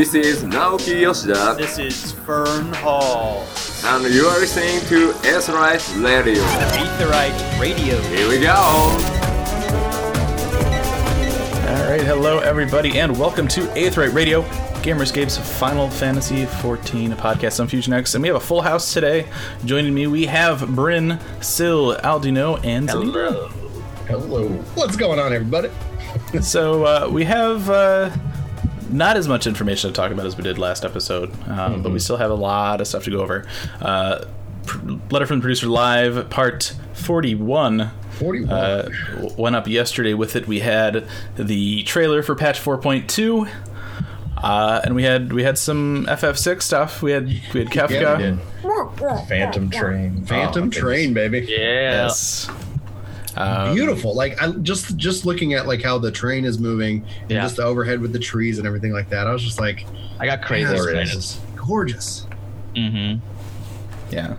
This is Naoki Yoshida, This is Fern Hall. and you are listening to Aetherite Radio. Aetherite Radio. Here we go! All right, hello everybody, and welcome to Aetherite Radio, Gamer Escape's Final Fantasy XIV podcast on Fusion X, and we have a full house today. Joining me, we have Bryn, Sil, Aldino, and Hello. Hello. What's going on, everybody? So uh, we have uh, not as much information to talk about as we did last episode, um, but we still have a lot of stuff to go over. Uh, pr- letter from the producer live, part forty-one. 41. uh, went up yesterday with it. We had the trailer for patch 4.2. Uh, and we had we had some FF6 stuff. We had we had Kefka. Yeah, Phantom Train. Phantom Oh, my Train, baby. Yeah. Yes. Um, Beautiful. Like I just just looking at like how the train is moving and Yeah. just the overhead with the trees and everything like that. I was just like, I got crazy "Man, this excited. place is gorgeous. Mm-hmm. Yeah.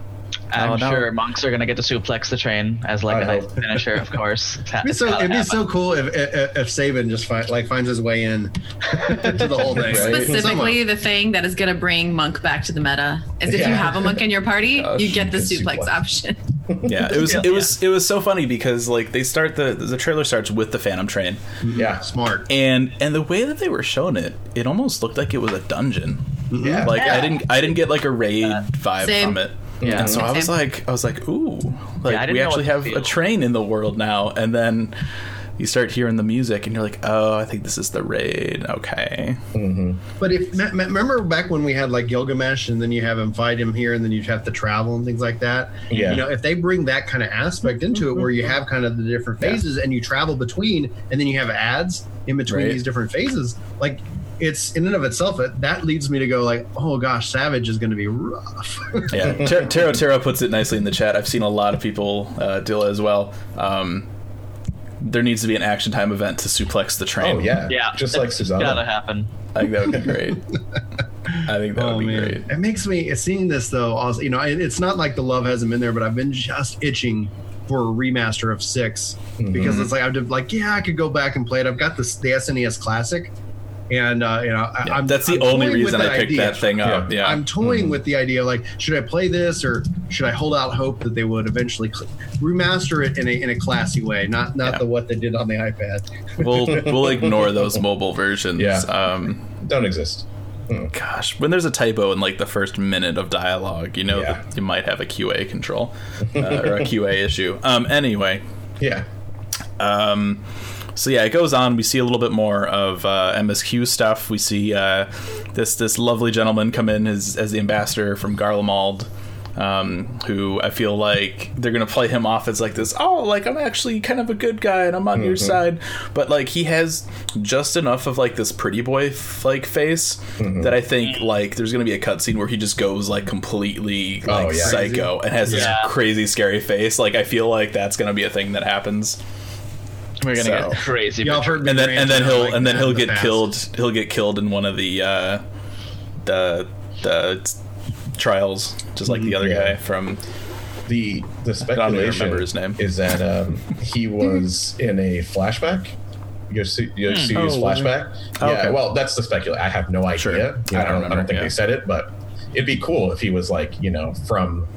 I'm Oh, no. sure monks are gonna get to suplex the train as like I a nice finisher, of course. It'd be so it'd be so cool if if, if Sabin just find, like finds his way in to the whole thing. Right. specifically the thing that is going to bring monk back to the meta is if you have a monk in your party Gosh, you get the you suplex suplex. option Yeah. It was it was it was so funny because like they start the the trailer starts with the Phantom Train, Yeah. Smart. and and the way that they were showing it, it almost looked like it was a dungeon. Mm-hmm. Yeah. Like I didn't I didn't get like a raid vibe Same. from it. Yeah. And so I was Same. like I was like, ooh, like I we actually have a train in the world now. And then you start hearing the music and you're like, oh, I think this is the raid. Okay. But if me- me- remember back when we had like Gilgamesh, and then you have him fight him here, and then you'd have to travel and things like that. Yeah. You know, if they bring that kind of aspect into it, where you have kind of the different phases, and you travel between, and then you have ads in between Right. these different phases, like it's in and of itself, it, that leads me to go like, oh gosh, Savage is going to be rough. Yeah, Ter- Taro Taro puts it nicely in the chat. I've seen a lot of people, uh, Dilla as well. Um, there needs to be an action time event to suplex the train. Oh, yeah. Yeah, Just like it's Susano. Gotta happen. I think that would be great. I think that would oh, be great. it makes me seeing this though. Also, you know, it's not like the love hasn't been there, but I've been just itching for a remaster of 6 because mm-hmm. it's like I'm like, yeah, I could go back and play it. I've got this the SNES Classic, and uh, you know, Yeah, I'm that's the I'm only reason I picked idea. that thing up. Yeah, I'm toying with the idea like, should I play this or should I hold out hope that they would eventually cl- remaster it in a in a classy way, not not Yeah. the what they did on the iPad. we'll we'll ignore those mobile versions. Yeah. Um, Don't exist. gosh, when there's a typo in like the first minute of dialogue, you know Yeah. that you might have a QA control uh, or a QA issue. Um, anyway, Yeah. Um, so yeah, it goes on. We see a little bit more of uh, MSQ stuff. We see uh, this this lovely gentleman come in as as the ambassador from Garlemald, um, who I feel like they're gonna play him off as like this. Oh, like I'm actually kind of a good guy and I'm on your side, but like he has just enough of like this pretty boy f- like face that I think like there's gonna be a cutscene where he just goes like completely like Oh, yeah. psycho and has this crazy scary face. Like I feel like that's gonna be a thing that happens We're gonna So- get crazy. Y'all heard me and then and then he'll like and then he'll the get past. killed. He'll get killed in one of the uh, the the trials, just like the other Yeah. guy from. The the don't even speculation remember his name. is that um, he was in a flashback. Yosu- Yosu's Oh, flashback. Oh, yeah, okay. well, that's the speculation. I have no idea. Sure. You know, I I, don't don't, I don't think yeah. they said it, but it'd be cool if he was like, you know, from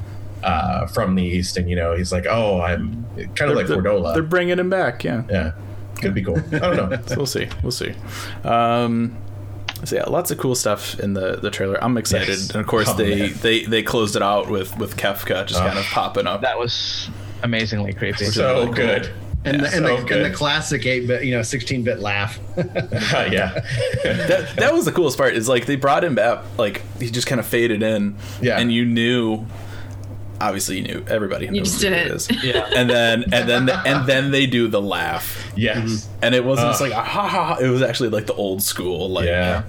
uh, from the east, and you know, he's like, oh, I'm kind of like they're, Fordola. they're bringing him back. Yeah, yeah, could be cool. I don't know. so we'll see. We'll see. Um, so yeah, lots of cool stuff in the the trailer. I'm excited, Yes. and of course Oh, they, man. they they closed it out with with Kefka just Oh. kind of popping up. That was amazingly creepy. so really cool. good. and, the, and, so the, and the classic eight bit, you know, sixteen bit laugh. yeah. that that was the coolest part. Is like they brought him back, like he just kind of faded in, Yeah. and you knew. Obviously, you knew everybody. knows just who did it it. is. Yeah. and then and then and then they do the laugh, yes. Mm-hmm. and it wasn't uh. just like ah, ha ha. ha. It was actually like the old school, like Yeah.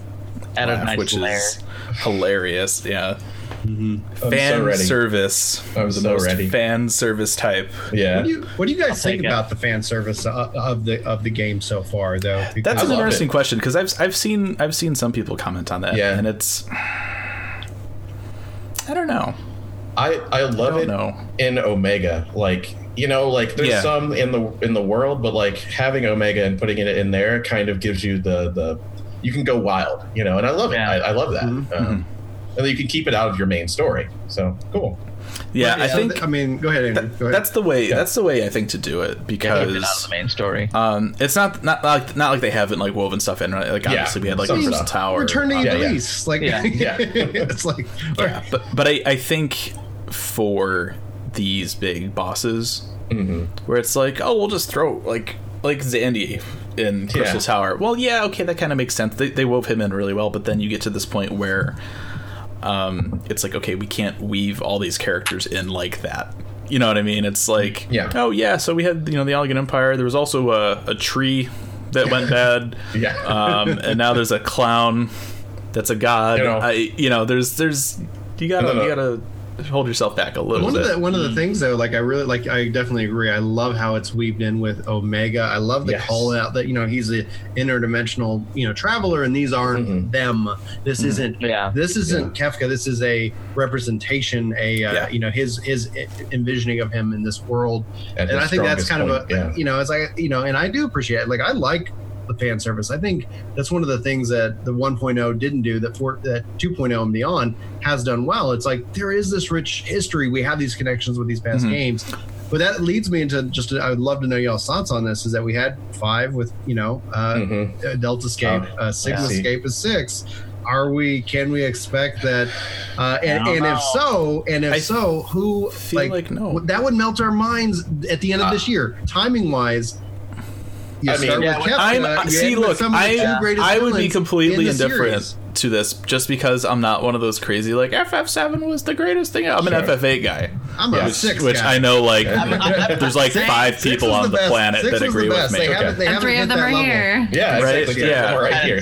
Added a laugh, nice which layer. is hilarious. Yeah, mm-hmm. I'm fan so service. I'm the so most ready. fan service type. Yeah. What do you What do you guys think take it. about the fan service of, of the of the game so far, though? That's an interesting it. question because I've I've seen I've seen some people comment on that. Yeah. and it's I don't know. I I love don't it know. in Omega. Like you know, like there's Yeah. some in the in the world, but like having Omega and putting it in there kind of gives you the the you can go wild, you know, and I love it. I, I love that. Mm-hmm. Um, Mm-hmm. And then you can keep it out of your main story. So cool. Yeah, I Yeah, think I mean, go ahead, Andrew. Go ahead. that's the way. That's the way I think to do it because Keep it out of the main story. um, it's not not like not like they haven't like woven stuff in. Right? Like Yeah, obviously we had like some Crystal stuff. Tower. Return to Yeah, yeah. Like, Yeah. Yeah. it's like, yeah, but but I, I think for these big bosses Mm-hmm. where it's like oh we'll just throw like like Xande in Crystal Yeah. Tower well yeah okay that kind of makes sense they, they wove him in really well but then you get to this point where um it's like okay we can't weave all these characters in like that you know what I mean it's like Yeah. oh yeah so we had you know the Allagan Empire there was also a, a tree that went bad Yeah. um, and now there's a clown that's a god. You know. I, you know, there's there's you gotta No, no, no. you gotta hold yourself back a little one bit. of the one of the things though, like I really like, I definitely agree. I love how it's weaved in with Omega. I love the Yes. call out that you know he's a interdimensional you know traveler, and these aren't Mhm. them. This isn't. Yeah. This isn't Kefka. This is a representation. A uh, Yeah. you know his his envisioning of him in this world, At and I think that's strongest kind of a yeah. you know it's like you know, and I do appreciate it. Like I like the fan service. I think that's one of the things that the 1.0 didn't do that for that 2.0 and beyond has done well. It's like there is this rich history. We have these connections with these past Mhm. games. But that leads me into just I would love to know y'all's thoughts on this. Is that we had five with you know uh, Mhm. uh, Deltascape, Oh, uh, Sigma yeah. Escape is six. Are we? Can we expect that? Uh, and and if so, and if I so, who feel like no. that would melt our minds at the end of Uh, this year, timing wise. You I mean, start yeah, with Kefka, I'm you end see. with Look, some of the I I would be completely in indifferent series. to this just because I'm not one of those crazy like FF7 was the greatest thing. I'm an Sure. FF8 guy, I'm a Yeah. six which guy. I know like there's like five people on the, best. planet Six that was the agree with me. They Okay. haven't, they And three of them are level. here. Yeah, Right? exactly. Yeah. Right Ten here.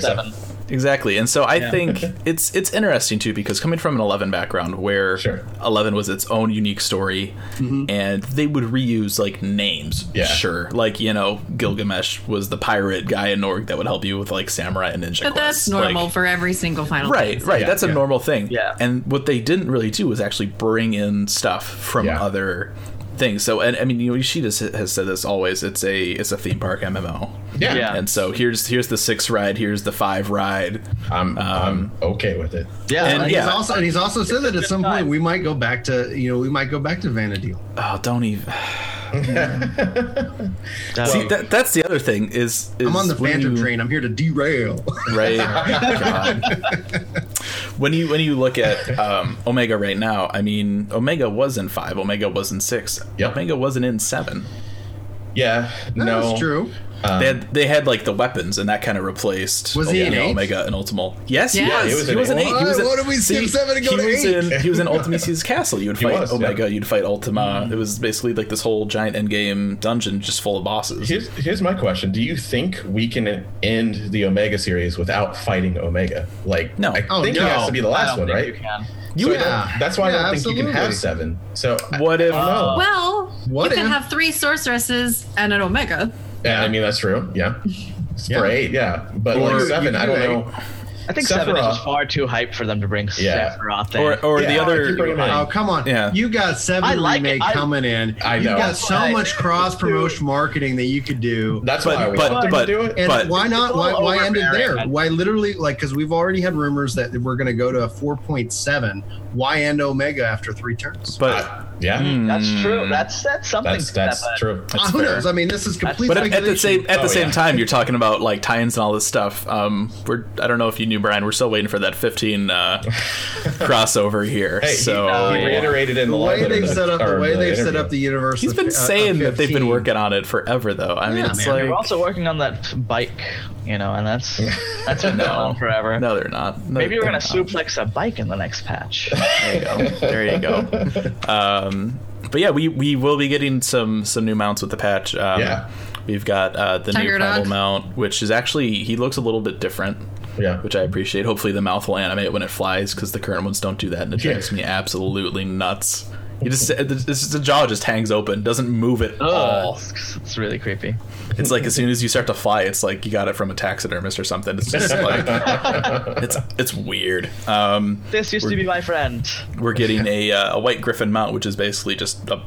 And So. seven. Exactly. And so I Yeah. think it's it's interesting too because coming from an 11 background where Sure. 11 was its own unique story mm-hmm. and they would reuse like names. Yeah. Sure. Like, you know, Gilgamesh was the pirate guy in Norg that would help you with like samurai and ninja But that's normal Like- for every single Final Right, Fantasy. right. Yeah, That's a yeah. normal thing. Yeah. And what they didn't really do was actually bring in stuff from Yeah. other things. So, and I mean, you know, Yoshida has has said this always. It's a it's a theme park MMO. Yeah. Yeah. And so here's here's the six ride. Here's the five ride. I'm, I'm okay with it. Yeah. And like- yeah. He's also and he's also said that at some time. point we might go back to you know we might go back to Vana'diel. Oh, don't even. that- See, that, that's the other thing is, is I'm on the when Phantom you- train. I'm here to derail. right? God. when you when you look at um, Omega right now, I mean, Omega was in five, Omega was in six, Yep. Omega wasn't in seven. Yeah. no. That's true. Um, they had they had like the weapons, and that kind of replaced Was he you an know, eight? Omega and Ultimal. Yes, Yeah. he he was. was He an was an eight. eight. He was Why- in- why did we skip see, seven and go he was eight? in he was in Ultimecia's castle. You'd fight was, Omega. yeah. You'd fight Ultima. It was basically like this whole giant endgame dungeon just full of bosses. Here's, here's my question: Do you think we can end the Omega series without fighting Omega? Like, No. I Oh, think it has to be the last one, right? You can. You- So I don't- that's why I don't think you can have seven. So What if- I. Well, What you can have three sorceresses and an Omega. Yeah, I mean that's true. Yeah, Yeah. for eight, yeah, but Or like seven, I don't know. I think seven is just far too hype for them to bring Yeah. Sephiroth in. or or Yeah, the other bring. Oh come on! Yeah. you got seven I like remake I- coming in. I know. You know. got so I- much cross promotion marketing that you could do. That's But- why we but- want but- to do it. And But- why not? Why, why end it overbearing. there? Why literally like because we've already had rumors that we're going to go to a 4.7. Why end Omega after three turns? but Uh, yeah, That's Hmm. true. That's that's something. that's to that's step at. true. Uh, who fair. knows? I mean, this is complete. But at, at the same at the Oh, same yeah. time, you're talking about like tie-ins and all this stuff. Um, we're I don't know if you knew Brian. We're still waiting for that 15 uh, crossover here. Hey, so he, he reiterated in the the, way they've set up the or way they've set up the universe. He's been fi- saying of that they've been working on it forever, though. I mean, Yeah, it's man. They're also working on that bike, you know, and that's that's been going on forever. no, they're not. No, Maybe we're they're gonna not. suplex a bike in the next patch. There you go. There you go. Um, but yeah, we, we will be getting some some new mounts with the patch. Um, Yeah. We've got uh, the Tiger new primal mount, which is actually he looks a little bit different. Yeah. which I appreciate. Hopefully, the mouth will animate when it flies because the current ones don't do that, and it drives me absolutely nuts. You just it's just, the jaw just hangs open, doesn't move at Ugh, all. it's, it's really creepy. It's like as soon as you start to fly, it's like you got it from a taxidermist or something. It's just like it's it's weird. Um, This used to be my friend. we're getting a uh, a white griffin mount, which is basically just a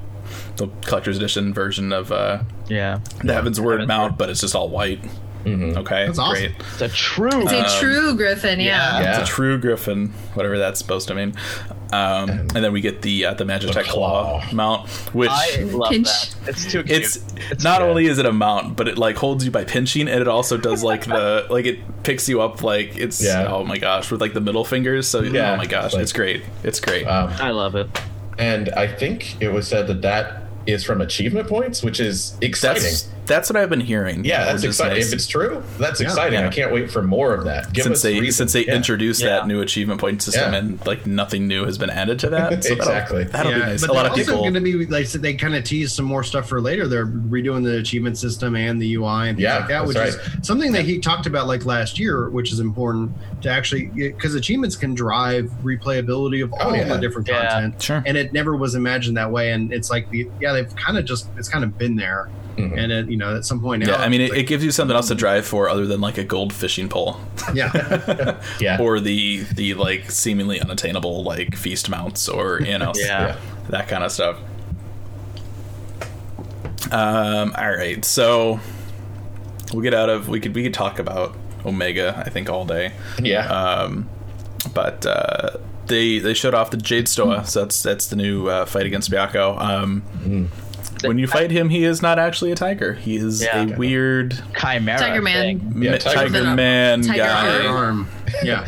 the collector's edition version of uh, Yeah. the Heavensward Heaven's mount, Word. but it's just all white. Okay, That's awesome. great. It's a true. It's a true Griffin, yeah. Yeah. It's a true Griffin, whatever that's supposed to mean. Um, and then we get the uh, the Magitech claw. claw. mount, which I love Pinch. that. It's too cute. it's, not only is it a mount, but it like holds you by pinching, and it also does like the like it picks you up like it's Yeah. oh my gosh with like the middle fingers. So Yeah, oh my gosh, like- it's great. It's great. Um, I love it. and I think it was said that that is from achievement points, which is exciting. that's that's what I've been hearing. yeah, that's exciting. nice. If it's true, that's exciting. Yeah. I can't wait for more of that. Give since us they reasons. since they Yeah. introduced Yeah. that new achievement point system Yeah. and like nothing new has been added to that. So that'll- Exactly. That'll, be nice. But A lot of also people. going to be like so they kind of tease some more stuff for later. They're redoing the achievement system and the UI and things Yeah, like that, which right. is something that he talked about like last year, which is important to actually because achievements can drive replayability of oh, all Oh, yeah. the different Yeah. content. Sure. And it never was imagined that way. And it's like the yeah, they've kind of just it's kind of been there. Mhm. And it, you know, at some point now, yeah, I mean, it, it's it gives you something else to drive for other than like a gold fishing pole. yeah, Yeah. or the the like seemingly unattainable like feast mounts or you know Yeah. Yeah. that kind of stuff um all right so we'll get out of we could we could talk about omega i think all day Yeah. um but uh they they showed off the jade stoa so that's that's the new uh, fight against Byakko. um when you fight him he is not actually a tiger he is Yeah. a weird Chimera. Tiger Man. thing. Yeah, Tiger tiger, Man. man Tiger guy arm, yeah.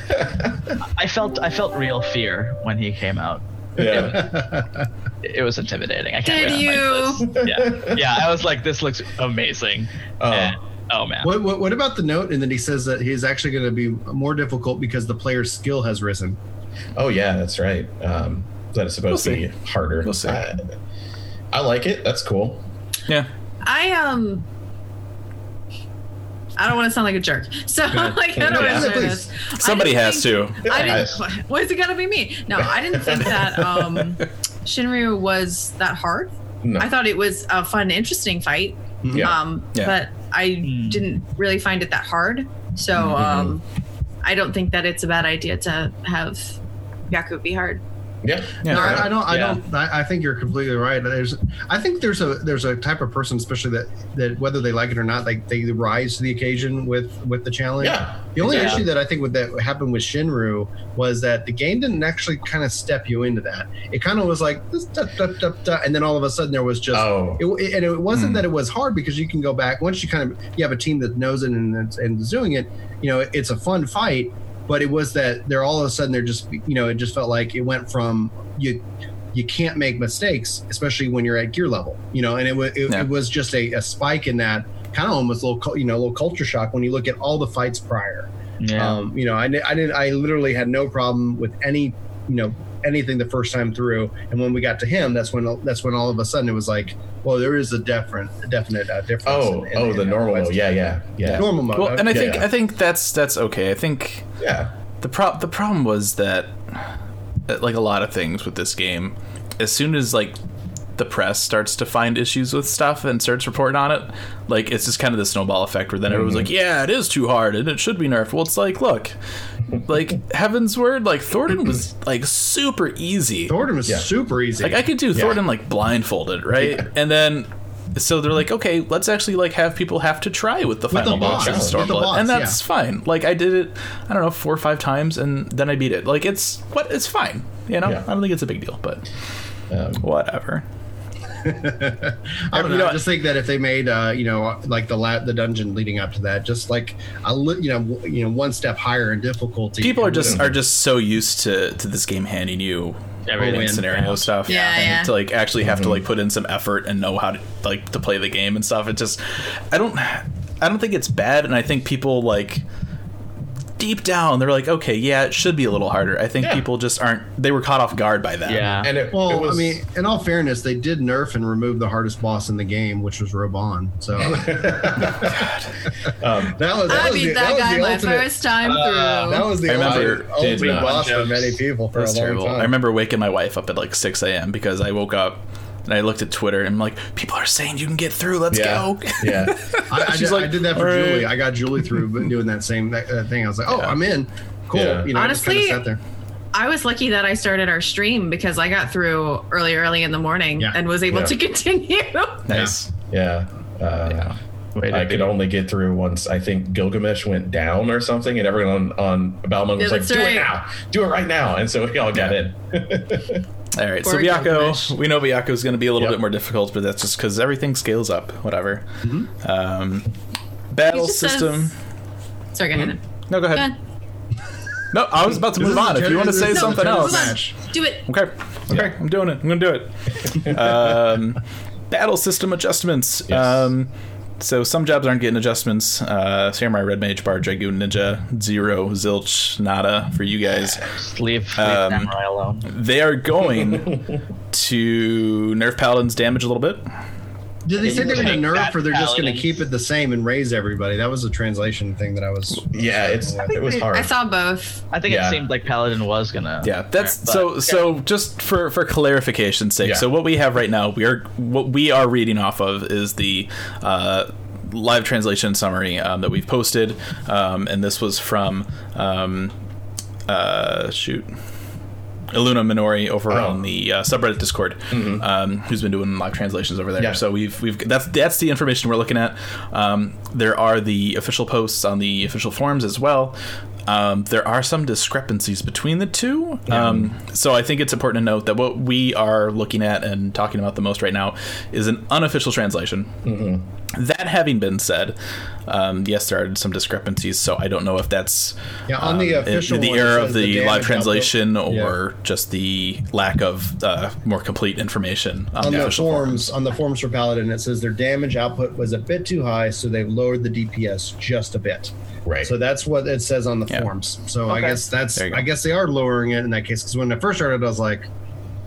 I felt I felt real fear when he came out. yeah. It was intimidating. I can't Did wait you? Yeah, yeah. I was like, this looks amazing. Oh. And- oh man. What, what what about the note? And then he says that he's actually going to be more difficult because the player's skill has risen. Oh yeah, that's right. Um, that is supposed We'll to be see. harder. We'll see. I, I like it. That's cool. yeah I um I don't want to sound like a jerk. So like I don't Yeah. want to say this. Somebody has think- to I didn't. Why is it gonna be me? No, I didn't think that um, Shinryu was that hard. No. I thought it was a fun, interesting fight. Yeah. Um, Yeah. but I Hmm. didn't really find it that hard. So um, I don't think that it's a bad idea to have Yaku be hard. Yeah. Yeah. No, I, I don't. I Yeah. don't. I, I think you're completely right. There's. I think there's a there's a type of person, especially that that whether they like it or not, like they rise to the occasion with with the challenge. Yeah. The only Yeah. issue that I think with that happened with Shinryu was that the game didn't actually kind of step you into that. It kind of was like this, da, da, da, da, and then all of a sudden there was just. Oh. It, and it wasn't Hmm. that it was hard because you can go back once you kind of you have a team that knows it and and is doing it. You know, it's a fun fight, but it was that they're all of a sudden they're just you know it just felt like it went from you you can't make mistakes, especially when you're at gear level. You know, and it was it, Yeah. it was just a, a spike in that kind of almost a little you know a little culture shock when you look at all the fights prior. yeah. Um, you know, I, I didn't. I literally had no problem with any, you know, anything the first time through. And when we got to him, that's when that's when all of a sudden it was like, well, there is a different, a definite uh, difference. Oh, in- in- oh, in the how normal. fights- mode. Yeah, yeah, yeah. normal mode. well and i Yeah, think yeah. i think that's that's okay i think yeah. the pro- the problem was that that, like a lot of things with this game as soon as like the press starts to find issues with stuff and starts reporting on it like it's just kind of the snowball effect where then everyone's like yeah it is too hard and it should be nerfed well it's like look like Heavensward like Thordan was like super easy Thordan was Yeah. super easy. like I could do Thordan like blindfolded, right? And then so they're like, okay, let's actually like have people have to try with the final the boss, boss, of Stormblood, boss, and that's yeah. fine. Like I did it, I don't know, four or five times, and then I beat it. Like it's what it's fine, you know. Yeah. I don't think it's a big deal, but Um, whatever. I don't you know. know, I just think that if they made, uh, you know, like the la- the dungeon leading up to that, just like a li- you know, w- you know, one step higher in difficulty. People are just are just so used to to this game handing you Everything. winning scenario stuff, Yeah, and yeah. to like actually have to like put in some effort and know how to like to play the game and stuff. It just, I don't, I don't think it's bad, and I think people like deep down they're like, okay, yeah, it should be a little harder. I think Yeah. people just aren't. They were caught off guard by that. yeah. and it, Well, it was, I mean, in all fairness, they did nerf and remove the hardest boss in the game, which was Roban. So um, that was that I was beat the, that, was guy my ultimate, first time Uh, through. That was the I remember- ultimate, ultimate boss for many people for That's a long terrible. time. I remember waking my wife up at like 6 a.m. because I woke up and I looked at Twitter and I'm like, people are saying you can get through. Let's yeah, go. yeah. I, I, She's did, like, I did that for "All right." Julie. I got Julie through but doing that same that, that thing. I was like, oh, Yeah. I'm in. Cool. Yeah. You know, I just Honestly, sat there. I was lucky that I started our stream because I got through early, early in the morning Yeah. and was able Yeah. to continue. Nice. Yeah. Uh, Way to I could only get through once I think Gilgamesh went down or something, and everyone on, on Balmung was like, that's "Do it now! Do it right now!" And so we all got Yeah. in. All right, so Poor Gilgamesh. Byakko, we know Byakko is going to be a little Yep. bit more difficult, but that's just because everything scales up. Whatever. Um, battle He just says- system. Sorry, go ahead. No, go Go ahead. ahead. No, I was about to move on. If you want to say This is a something else. Do it. okay, okay, I'm doing it. I'm gonna do it. um, battle system adjustments. Yes. Um, so some jobs aren't getting adjustments. Uh, Samurai Red Mage, Bard, Dragoon, Ninja, zero, zilch, nada for you guys. Leave, leave Um, Samurai alone. They are going to nerf Paladin's damage a little bit. Did they say they're going to nerf that, or they're just going to keep it the same and raise everybody? That was a translation thing that I was. yeah, it's it was hard. I saw both. I think yeah. it seemed like Paladin was gonna. Yeah, that's but- so. So just for for clarification's sake, Yeah. so what we have right now, we are what we are reading off of is the. Uh, live translation summary um, that we've posted um, and this was from um, uh, shoot Iluna Minori over Oh. on the uh, subreddit Discord, um, who's been doing live translations over there. Yeah. So we've we've that's that's the information we're looking at. Um, there are the official posts on the official forums as well. Um, there are some discrepancies between the two. Um, so I think it's important to note that what we are looking at and talking about the most right now is an unofficial translation. That having been said, um, yes, there are some discrepancies. So I don't know if that's Yeah, on the um, official the error of the, the live translation Yeah. or just the lack of uh, more complete information on, on the the forums, on the forums for Paladin, it says their damage output was a bit too high, so they've lowered the DPS just a bit. Right. So that's what it says on the Yeah. forums. So I guess that's There you go. I guess they are lowering it in that case because when I first started, I was like,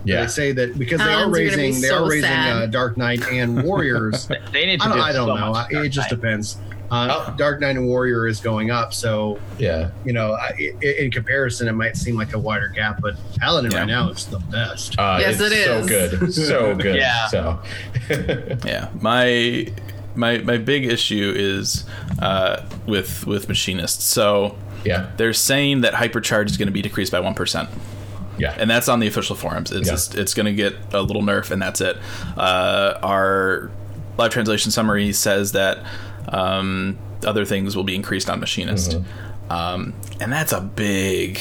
yeah. they say that because they are Paladins are gonna be raising they so are raising uh, Dark Knight and Warriors. They need to I don't, do I don't so know. much I- It just Knight. depends. Uh, Oh. Dark Knight and Warrior is going up, so yeah. you know, I, i in comparison, it might seem like a wider gap, but Paladin Yeah. right now is the best. Uh, Yes, it's it so good, so good. Yeah. So Yeah, my my my big issue is uh, with with machinists. So yeah, they're saying that hypercharge is going to be decreased by one percent. yeah, and that's on the official forums. It's Yeah. just it's going to get a little nerf, and that's it. Uh, our live translation summary says that um, other things will be increased on machinist, um, and that's a big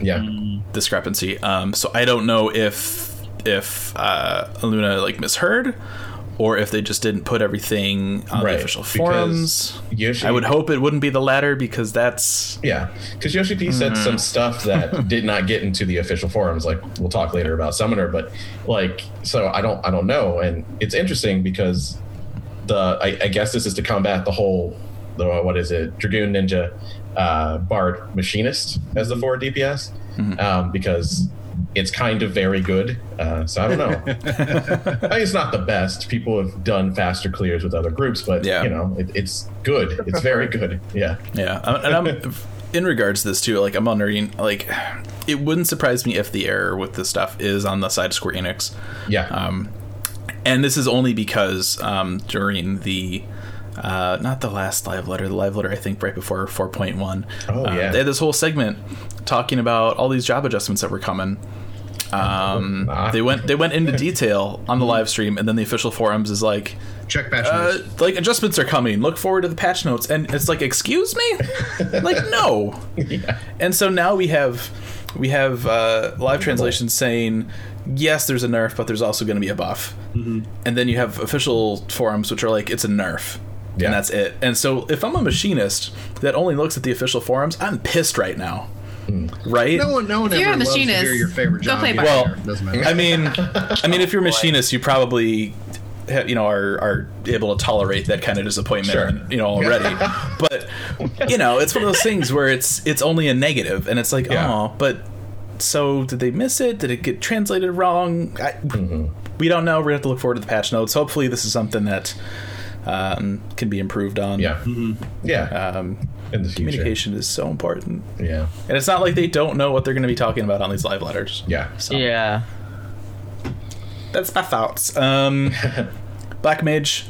yeah. discrepancy. Um, so I don't know if if uh, Luna like misheard. Or if they just didn't put everything on Right, the official forums, Yoshi- I would hope it wouldn't be the latter because that's Yeah, because Yoshi P said Mm-hmm. some stuff that did not get into the official forums. Like we'll talk later about Summoner, but like so I don't I don't know, and it's interesting because the I, I guess this is to combat the whole the what is it Dragoon Ninja uh, Bard Machinist as the four DPS Mm-hmm. um, because it's kind of very good. Uh, so I don't know. I think it's not the best. People have done faster clears with other groups, but Yeah. you know it, it's good. It's very good. Yeah. Yeah, uh, and I'm in regards to this too. Like, I'm wondering, like, it wouldn't surprise me if the error with this stuff is on the side of Square Enix, Yeah. um, and this is only because um, during the. Uh, not the last live letter, the live letter I think right before 4.1. Oh, uh, yeah. They had this whole segment talking about all these job adjustments that were coming. Um, Ah. they went they went into detail on the live stream, and then the official forums is like, Check patch uh, notes. like adjustments are coming. Look forward to the patch notes, and it's like, excuse me, like no. And so now we have we have uh, live translations saying yes, there's a nerf, but there's also going to be a buff. Mm-hmm. And then you have official forums which are like it's a nerf. Yeah. And that's it. And so if I'm a machinist that only looks at the official forums, I'm pissed right now. Right? No one, no one If you're ever a loves to machinist, hear your favorite go job. play either. Well, doesn't matter. I mean, I mean, if you're a machinist, you probably, ha- you know, are are able to tolerate that kind of disappointment, Sure. you know, already. but you know, it's one of those things where it's it's only a negative, and it's like, Yeah. oh, but so did they miss it? Did it get translated wrong? I, Mm-hmm. We don't know. We're gonna have to look forward to the patch notes. Hopefully, this is something that um, can be improved on. Yeah. Yeah. Um, in the future. communication is so important, Yeah. and it's not like they don't know what they're going to be talking about on these live letters. Yeah. So. Yeah. that's my thoughts. Um, Black Mage.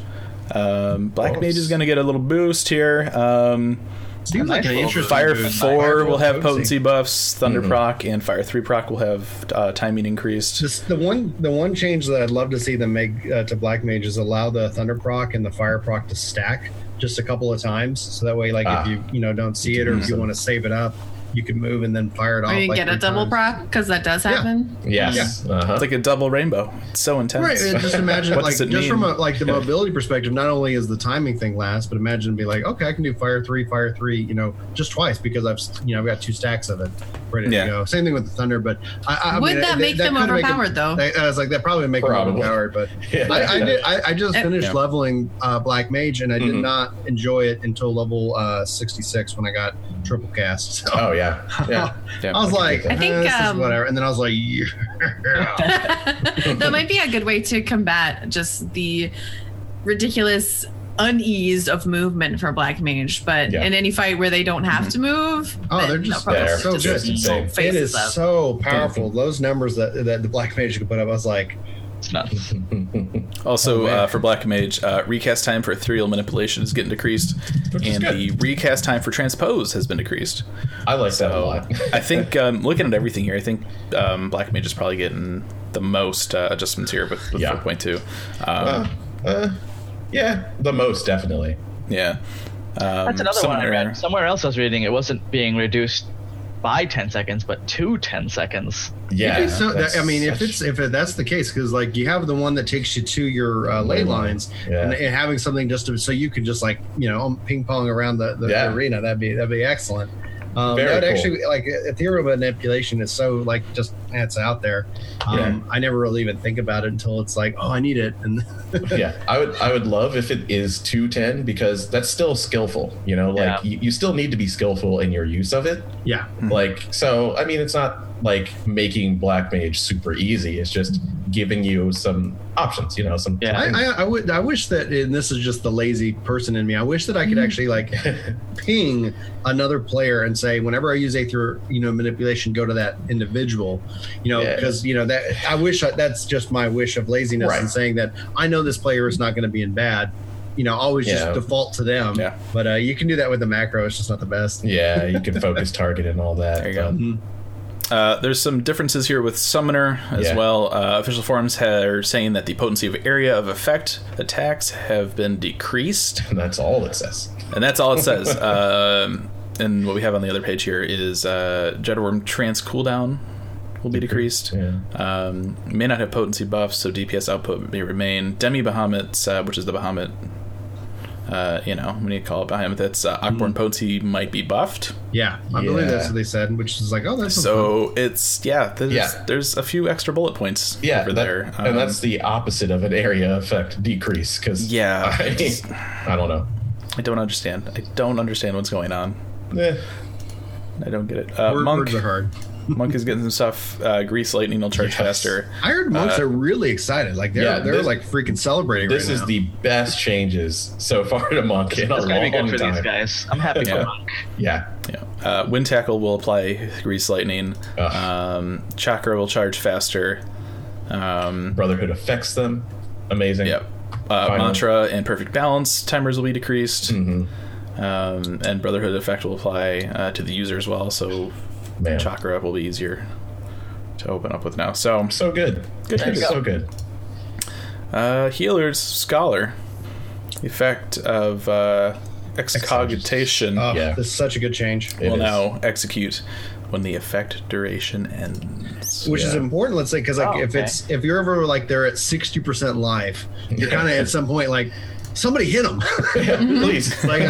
Um, Black Oh, Mage is going to get a little boost here. Um, Seems like an interesting Fire move. four will have potency. potency buffs. Thunder proc and Fire three proc will have uh, timing increased. This, the one the one change that I'd love to see them make uh, to Black Mage is allow the Thunder proc and the Fire proc to stack just a couple of times, so that way, like Ah. if you you know don't see it or if you want to save it up, you can move and then fire it off. Or you like get a double times. proc because that does happen. Yes. Uh-huh. It's like a double rainbow. It's so intense. Right, and just imagine What like does it just from a, like the mobility perspective. Not only is the timing thing last, but imagine be like, okay, I can do fire three, fire three, you know, just twice because I've you know I've got two stacks of it ready Yeah. to go. Same thing with the thunder, but I, I Would mean, that it- make them could make it- overpowered, though? I, I was like, that probably would make Probably. them overpowered, but Yeah. I, I did. I, I just finished Yeah. leveling uh, Black Mage, and I did Mhm. not enjoy it until level uh, sixty six when I got triple cast. So Oh yeah. Yeah. Yeah. I was like, I think, eh, this is um, whatever, and then I was like, yeah. that might be a good way to combat just the ridiculous unease of movement for black mage but Yeah. in any fight where they don't have to move Oh, they're just- probably they're so just good. blow Insane. it faces is up. so powerful. Those numbers that that the Black Mage could put up, I was like, It's nuts. Also, Oh, uh, for Black Mage, uh, recast time for Aetherial Manipulation is getting decreased, Which and good. the recast time for transpose has been decreased. I like that a lot. I think um, looking at everything here, I think um, Black Mage is probably getting the most uh, adjustments here with, with Yeah. 4.2. Um, Uh, uh, yeah, the most definitely. yeah. Um, That's another one I read. Somewhere else I was reading it wasn't being reduced by 10 seconds, but to 10 seconds. Yeah. So that, I mean, if it's if it, that's the case, because like you have the one that takes you to your uh, ley Ley lines, lines, yeah. and, and having something just to, so you could just like you know ping pong around the, the, Yeah. arena, that'd be that'd be excellent. Um, Very that cool. actually like Aetherial Manipulation is so like just it's out there. Um, Yeah. I never really even think about it until it's like, oh, I need it, and yeah, I would I would love if it is 210 because that's still skillful, you know, like Yeah. you, you still need to be skillful in your use of it. yeah, Like so I mean it's not like making black mage super easy, it's just giving you some options, you know, some Yeah. I, I, I would. I wish that, and this is just the lazy person in me. I wish that I could actually like ping another player and say, whenever I use a Aether, you know, manipulation, go to that individual. You know, Yeah. because you know that I wish I, that's just my wish of laziness Right. and saying that I know this player is not going to be in bad. You know, always Yeah. just default to them. Yeah. But uh, you can do that with the macro. It's just not the best. yeah, you can focus target and all that. There you go. but- Uh, there's some differences here with Summoner as Yeah. well. Uh, official forums are saying that the potency of area of effect attacks have been decreased, And that's all it says. and that's all it says. um, and what we have on the other page here is uh, Dreadwyrm trance cooldown will be decreased. Yeah. Um, may not have potency buffs, so DPS output may remain. Demi Bahamut, uh, which is the Bahamut, uh, you know, when you call it Bahamut, that's uh, Akh Morn potency might be buffed. Yeah, I believe that's what they said, which is like, oh, that's So it's yeah, there's, Yeah. there's a few extra bullet points Yeah, over that- there, Um, and that's the opposite of an area effect decrease. Because Yeah, I, it's- I don't know. I don't understand. I don't understand what's going on. Eh, I don't get it. Uh, Word- Monk words are hard. Monk is getting some stuff. Uh, Grease lightning will charge Yes. faster. I heard monks Uh, are really excited. Like they're yeah, they're this- like freaking celebrating. this right is now. the best changes so far to Monk in a It's going to be good for time. these guys. I'm happy Yeah. for Monk. Yeah, Yeah. Uh, wind tackle will apply grease lightning. Um, chakra will charge faster. Um, Brotherhood affects them. Amazing. yep. Uh, mantra and perfect balance timers will be decreased. hmm Um, and Brotherhood effect will apply uh, to the user as well. So Man, chakra will be easier to open up with now. So so good. Good It's choice. so good. uh, healer's scholar, the effect of uh, excogitation Oh, Yeah. this is such a good change. It will is. now execute when the effect duration ends. which is important let's say because like Oh, if okay. it's if you're ever like they're at 60% life you're kind of at some point like somebody hit them Yeah, please. like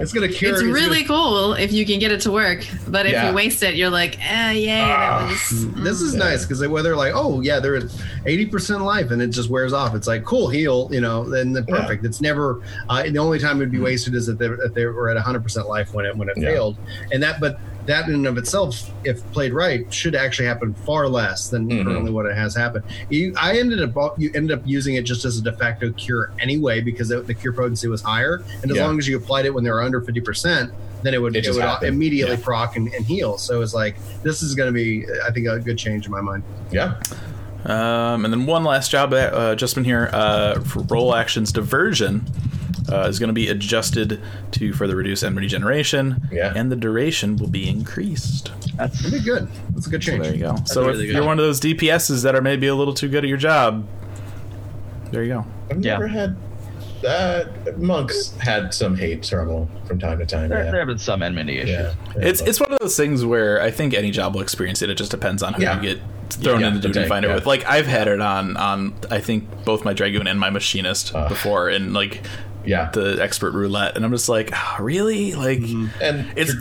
it's gonna cure It's really gonna- cool if you can get it to work, but if Yeah. you waste it, you're like, eh, yay, that was. this is Yeah. nice because whether like oh yeah they're at 80% life and it just wears off it's like cool heal you know then the Yeah. perfect it's never uh, the only time it'd be wasted is that they, if they were at 100% life when it when it Yeah. failed and that but that in and of itself if played right should actually happen far less than Mhm. currently what it has happened you, i ended up you ended up using it just as a de facto cure anyway because it, the cure potency was higher and as Yeah. long as you applied it when they were under 50% then it would It it, would happened. immediately Yeah. proc and, and heal so it's like this is going to be i think a good change in my mind yeah. Um, and then one last job uh, adjustment here uh, for role actions diversion uh, is going to be adjusted to further reduce enemy regeneration, Yeah. and the duration will be increased. That's Pretty good. That's a good change. There you go. so really if good. you're one of those DPSs that are maybe a little too good at your job, there you go. I've Yeah. never had. Uh, monks had some hate trouble from time to time. there, yeah. there have been some enmity issues. yeah. It's it's one of those things where I think any job will experience it. It just depends on who Yeah. you get thrown Yeah, into the duty tank, finder yeah. with. Like I've had it on on I think both my dragoon and my machinist Ugh. before, and like yeah. the expert roulette, and I'm just like, "Ah, really? Like and it's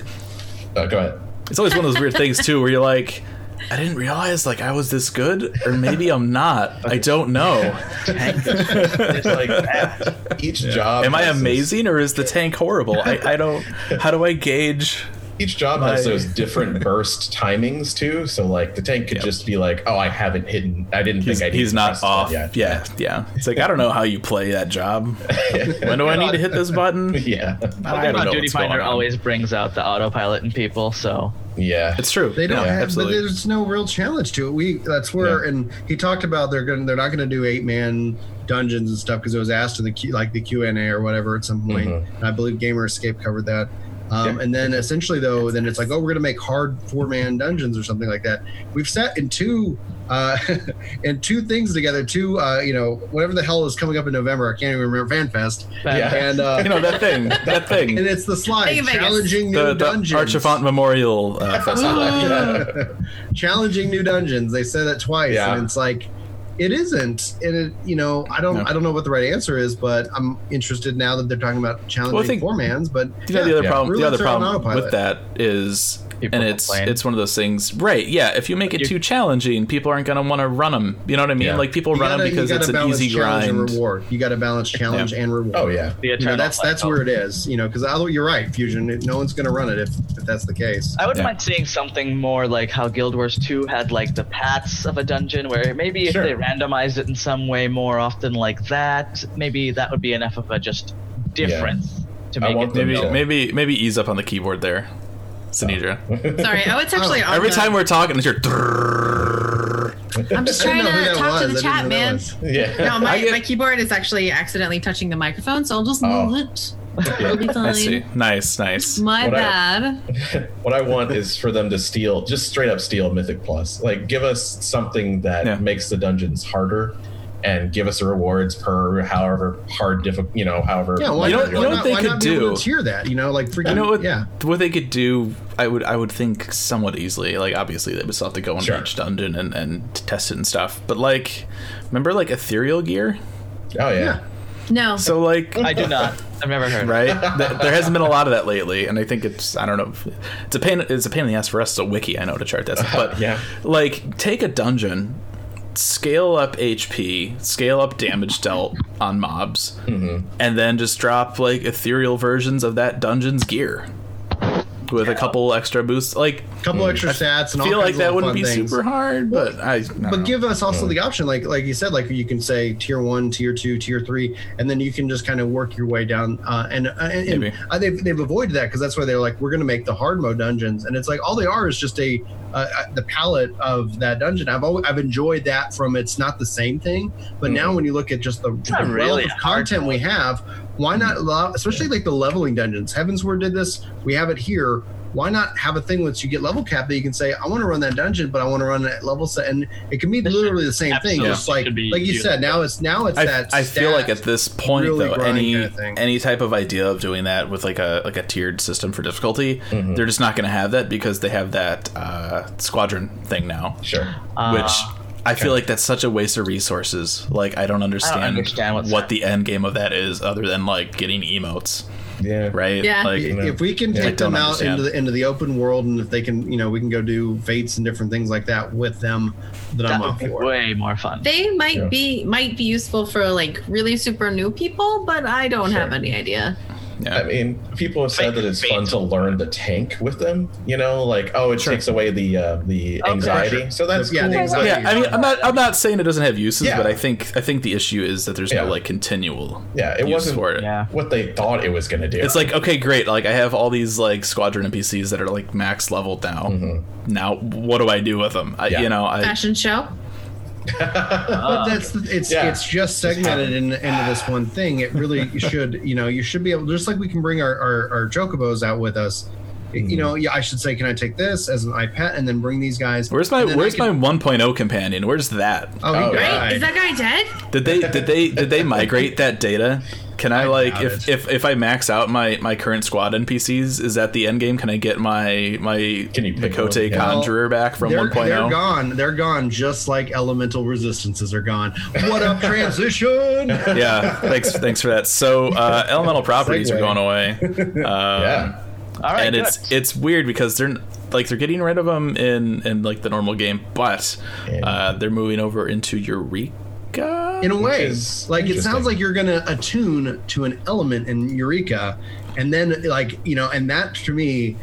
oh, go ahead. it's always one of those weird things too, where you're like. I didn't realize like I was this good, or maybe I'm not. I don't know. It's like each job. Am I has this- amazing, or is the tank horrible? I, I don't. How do I gauge? Each job has those different burst timings too. So like the tank could Yep. just be like, "Oh, I haven't hidden. I didn't He's, think I." he's needed to not off. yet." Yeah, yeah. It's like I don't know how you play that job. When do I need to hit this button? yeah, I don't know Duty Finder always brings out the autopilot in people, so yeah. It's true. They don't Yeah, have, but there's no real challenge to it. We that's where, Yeah. and he talked about they're going, to they're not going to do eight man dungeons and stuff because it was asked in the Q, like the Q and A or whatever at some point. Mhm. And I believe Gamer Escape covered that. Um, Yeah. And then essentially though, then it's like, oh, we're going to make hard four man dungeons or something like that. We've set in two, uh, in two things together. Two, uh, you know, whatever the hell is coming up in November. I can't even remember FanFest. Yeah. And uh, you know that thing. That thing. and it's the slide Vegas. challenging new the, the dungeons. Archifont Memorial uh, Festival. challenging new dungeons. They said that twice, Yeah. and it's like it isn't. And it, you know, I don't, No. I don't know what the right answer is, but I'm interested now that they're talking about challenging Well, I think- four mans. But You know, yeah, the other Yeah. problem. The other problem with that is, People and it's complain. it's one of those things, right? Yeah, if you make it You- too challenging, people aren't going to want to run them. You know what I mean? Yeah. Like people you run gotta, them because you it's gotta an balance easy challenge grind. and reward. You got to balance challenge oh, Yeah. and reward. Oh yeah. the You know, that's that's where it is. You know, because you're right, fusion. No one's going to run it if, if that's the case. I wouldn't Yeah. mind seeing something more like how Guild Wars 2 had like the paths of a dungeon, where maybe if Sure. they randomized it in some way more often like that, maybe that would be enough of a just difference to make it. Maybe maybe maybe ease up on the keyboard there, Sinidra. Sorry, oh, it's actually on Every time we're talking, it's your. I'm just trying didn't know who to that talk to the I chat, didn't know that man. yeah. No, my, get- my keyboard is actually accidentally touching the microphone, so I'll just Oh. move it. It'll be fine. I see. Nice, nice. My What I- bad. what I want is for them to steal, just straight up steal Mythic Plus. Like, give us something that Yeah. makes the dungeons harder, and give us the rewards per however hard, difficult, you know, however. Yeah, why You know- you know what they why could not do? to tier that? You know, like freaking. You know what? Yeah. What they could do, I would, I would think somewhat easily. Like obviously, they would still have to go into Sure. each dungeon and, and test it and stuff. But like, remember like ethereal gear? Oh yeah. Yeah. No. So like, I do not. I've never heard. right? There hasn't been a lot of that lately, and I think it's I don't know. It's a pain. It's a pain in the ass for us. It's a wiki. I know to chart this, uh-huh, but Yeah. like take a dungeon, scale up HP, scale up damage dealt on mobs, Mm-hmm. and then just drop like ethereal versions of that dungeon's gear with a couple extra boosts. Like a couple extra stats and all feel kinds like that wouldn't be things. super hard, but I. I don't But know. give us also the option, like like you said, like you can say tier one, tier two, tier three, and then you can just kind of work your way down. Uh, and uh, and, and Maybe. uh, they've they've avoided that because that's why they're like, we're going to make the hard mode dungeons, and it's like all they are is just a uh, uh, the palette of that dungeon. I've always I've enjoyed that from it's not the same thing, but now when you look at just the, the really of a hard content we have, why not allow, especially like the leveling dungeons? Heavensward did this. We have it here why not have a thing once you get level cap that you can say, I want to run that dungeon, but I want to run that level set, and it can be This literally the same thing. Just like should like you said, now it's now it's I, that. I feel like at this point really though, any kinda thing. any type of idea of doing that with like a like a tiered system for difficulty, Mm-hmm. they're just not going to have that because they have that uh, squadron thing now, Sure. Uh, which I feel like that's such a waste of resources. Like I don't understand, understand what's what the end game of that is, other than like getting emotes, Yeah. right? Yeah. Like if we can Yeah. Take them out understand. into the into the open world, and if they can, you know, we can go do fates and different things like that with them, then that I'm would up be for. way more fun. they might Yeah. be might be useful for like really super new people, but I don't Sure. have any idea. Yeah. I mean, people have said that it's fun to learn the tank with them. You know, like oh, it takes away the uh, the Okay. anxiety. So that's Yeah, cool. anxiety. yeah, I mean, I'm not. I'm not saying it doesn't have uses, Yeah. but I think I think the issue is that there's Yeah. no like continual Yeah, it use wasn't for it. yeah. what they thought it was going to do. It's like okay, great. Like I have all these like squadron NPCs that are like max leveled now. Now, what do I do with them? I, Yeah. You know, I Fashion show. but that's it's Yeah. it's just segmented in, into this one thing. It really should you know you should be able just like we can bring our our, our chocobos out with us. You know, yeah, I should say, can I take this as an iPad and then bring these guys? Where's my and then I Where's can- my 1.0 companion? Where's that? Oh, he Oh, Right? Is that guy dead? Did they did they did they migrate that data? Can I, I like if, if if I max out my my current squad NPCs, is that the end game? Can I get my my Can you pick Makote one? Yeah. Conjurer back from oh? they're, 1.0? they're gone. They're gone, just like elemental resistances are gone. What up, transition? Yeah, thanks thanks for that. So uh, elemental properties are going away. Um, yeah. All right, and good. it's it's weird because they're like they're getting rid of them in in like the normal game, but uh, they're moving over into Eureka. in a way like it sounds like you're gonna attune to an element in eureka and then like you know and that to me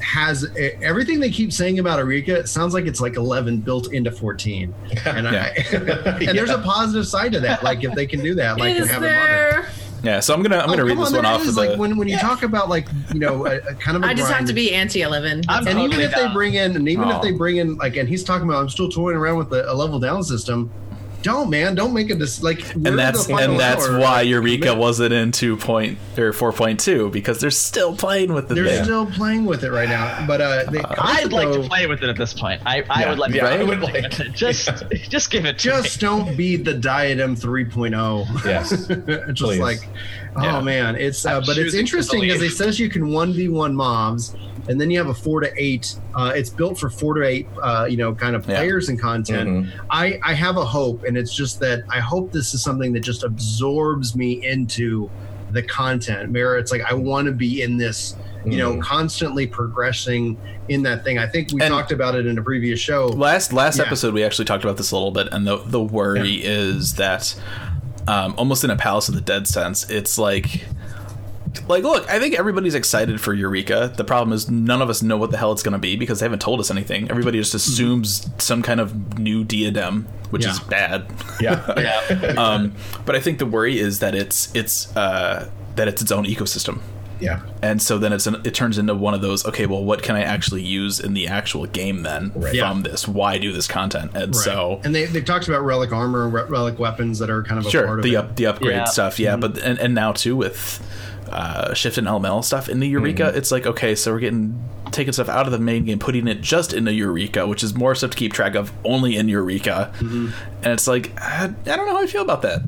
has everything they keep saying about eureka it sounds like it's like 11 built into 14 and i and there's a positive side to that like if they can do that like and have them on it there? Yeah, so I'm gonna I'm Oh, gonna read come this on, one there off is, of like when, when you talk about like you know a, a kind of a I just have to be anti 11. I'm and even totally if they bring in and even Oh. if they bring in like and he's talking about i'm still toying around with the, a level down system don't man don't make a dis- like and that's and that's hour, why like, Eureka commit. wasn't in two point or four point two because they're still playing with the they're thing. still playing with it right now but uh they, I'd like to play with it at this point. I, I Yeah, would like to yeah, play I would like- it. Just just give it to just me. don't be the diadem 3.0 Yes. it's just Please. like oh man it's uh, but it's interesting because it says you can 1v1 mobs and then you have a four to eight uh, it's built for four to eight uh, you know kind of Yeah. players and content Mhm. I, I have a hope and it's just that i hope this is something that just absorbs me into the content where it's like i want to be in this you know Mhm. constantly progressing in that thing i think we And- talked about it in a previous show last last Yeah. episode we actually talked about this a little bit and the the worry is that um, almost in a palace of the dead sense it's like like look i think everybody's excited for eureka. The problem is none of us know what the hell it's going to be because they haven't told us anything. Everybody just assumes some kind of new diadem which is bad. Yeah. bad Yeah. um, but i think the worry is that it's it's uh, that it's its own ecosystem yeah. and so then it's an, it turns into one of those okay well what can i actually use in the actual game then Right. from Yeah. this why do this content and so and they, they talked about relic armor re- relic weapons that are kind of a sure part of the it. up the upgrade Yeah. stuff yeah but and, and now too with uh, shift and elemental stuff in the eureka Mm-hmm. it's like okay so we're getting taking stuff out of the main game putting it just in the eureka which is more stuff to keep track of only in eureka Mm-hmm. and it's like I, I don't know how i feel about that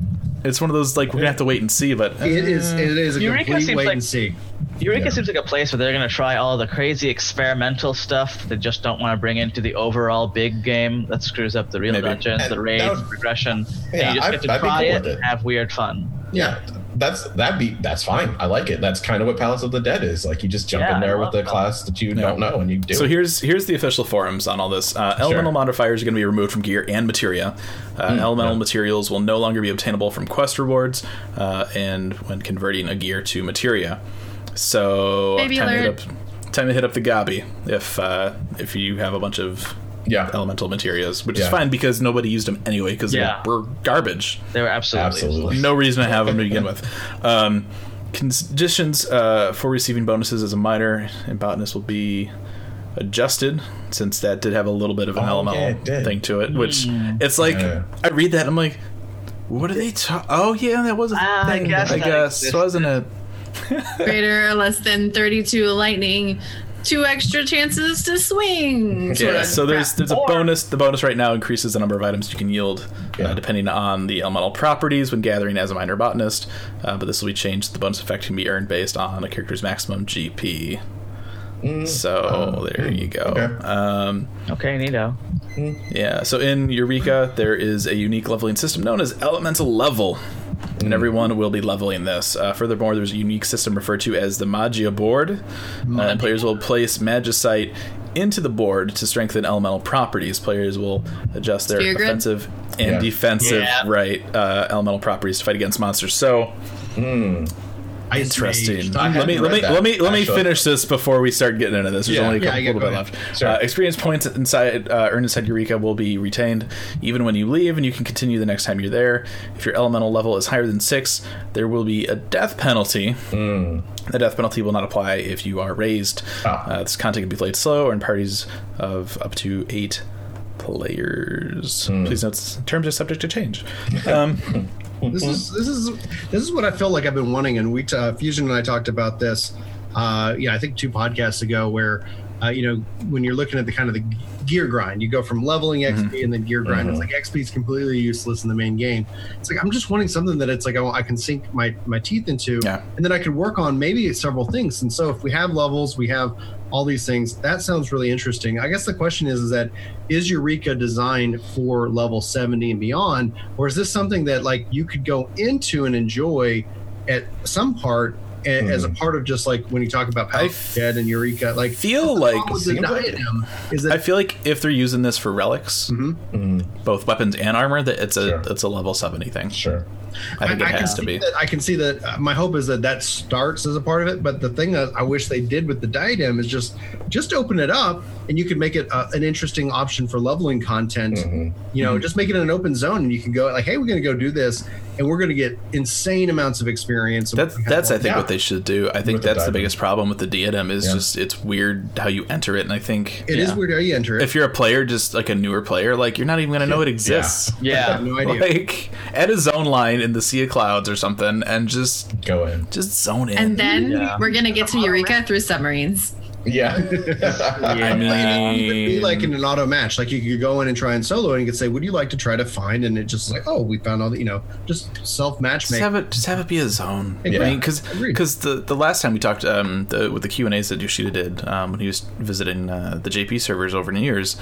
it's one of those like we're gonna have to wait and see but it is it is a Eureka complete seems wait like- and see Eureka Yeah. seems like a place where they're going to try all the crazy experimental stuff they just don't want to bring into the overall big game that screws up the real Maybe. dungeons, And the that raids, would- the progression. Yeah, and you just I'd- get to I'd be try cool it with it. and have weird fun. Yeah, that's that'd be that's fine. I like it. That's kind of what Palace of the Dead is. Like you just jump Yeah, in there love with the that. class that you don't know and you do. So it. here's here's the official forums on all this. Uh, elemental modifiers are going to be removed from gear and materia. Uh, elemental yeah. materials will no longer be obtainable from quest rewards, uh, and when converting a gear to materia. So Baby time to, hit up, time to hit up the Gabi if uh, if you have a bunch of yeah, elemental materials, which is fine because nobody used them anyway because Yeah. they were garbage. They were absolutely, Absolutely. No reason to have them to begin with. Um, conditions uh, for receiving bonuses as a miner in botanist will be adjusted since that did have a little bit of an Oh, elemental it did. thing to it which it's like Yeah. i read that and i'm like what are they ta- oh yeah that was a I thing guess i guess existed. wasn't it Greater or less than 32 lightning, two extra chances to swing. yeah so there's there's a bonus the bonus right now increases the number of items you can yield uh, depending on the elemental properties when gathering as a miner botanist uh, but this will be changed the bonus effect can be earned based on a character's maximum gp so there you go. okay. um, Okay, Nito. Yeah, so in Eureka, there is a unique leveling system known as Elemental Level, and everyone will be leveling this. Uh, furthermore, there's a unique system referred to as the Magia board, uh, and players will place Magicite into the board to strengthen elemental properties. Players will adjust their Sphere grid? offensive and Yeah. defensive Yeah. right uh, elemental properties to fight against monsters. So Ice interesting. Mage. I Let me hadn't let me let me let me finish this before we start getting into this. There's Yeah. only a couple, yeah, little go bit ahead. left. Uh, experience points inside uh, earned inside Eureka will be retained even when you leave, and you can continue the next time you're there. If your elemental level is higher than six, there will be a death penalty. Hmm. The death penalty will not apply if you are raised. Oh. Uh, this content can be played slow or in parties of up to eight players. Please note terms are subject to change. Um, this is this is this is what I feel like I've been wanting, and we uh, Fusion and I talked about this. Uh, yeah, I think two podcasts ago, where uh, you know when you're looking at the kind of the gear grind, you go from leveling XP and then gear grind. It's like XP is completely useless in the main game. It's like I'm just wanting something that it's like I, I can sink my my teeth into, Yeah. and then I could work on maybe several things. And so if we have levels, we have all these things. That sounds really interesting. I guess the question is, is that is Eureka designed for level 70 and beyond, or is this something that like you could go into and enjoy at some part a- hmm. as a part of just like when you talk about Power I Dead and Eureka, like feel like- problem with the Seems like- diadem is that I feel like if they're using this for relics, mm-hmm. hmm. both weapons and armor, that it's a Sure. it's a level seventy thing. Sure. I think it can has to see be. That, I can see that. Uh, my hope is that that starts as a part of it. But the thing that I wish they did with the diadem is just just open it up, and you can make it uh, an interesting option for leveling content. Mm-hmm. You know, just make it an open zone, and you can go like, "Hey, we're going to go do this, and we're going to get insane amounts of experience." That's that's I think Yeah. what they should do. I think With the that's the diadem. biggest problem with the diadem is Yeah. just it's weird how you enter it, and I think It is yeah. weird how you enter it. If you're a player, just like a newer player, like you're not even gonna know it exists. I Yeah. have no idea. Like at a zone line in the Sea of Clouds or something, and just Go in. just zone in. And then Yeah. we're gonna get to Eureka through submarines. Yeah. I It would be mean, like in an auto match. Like you could go in and try and solo, and you could say, "Would you like to try to find?" And it just like, "Oh, we found all the," you know, just self just matchmaking. have it just have it be a zone Yeah. right because Agreed. the the last time we talked um the, with the q and a's that yoshida did um when he was visiting uh, the jp servers over new year's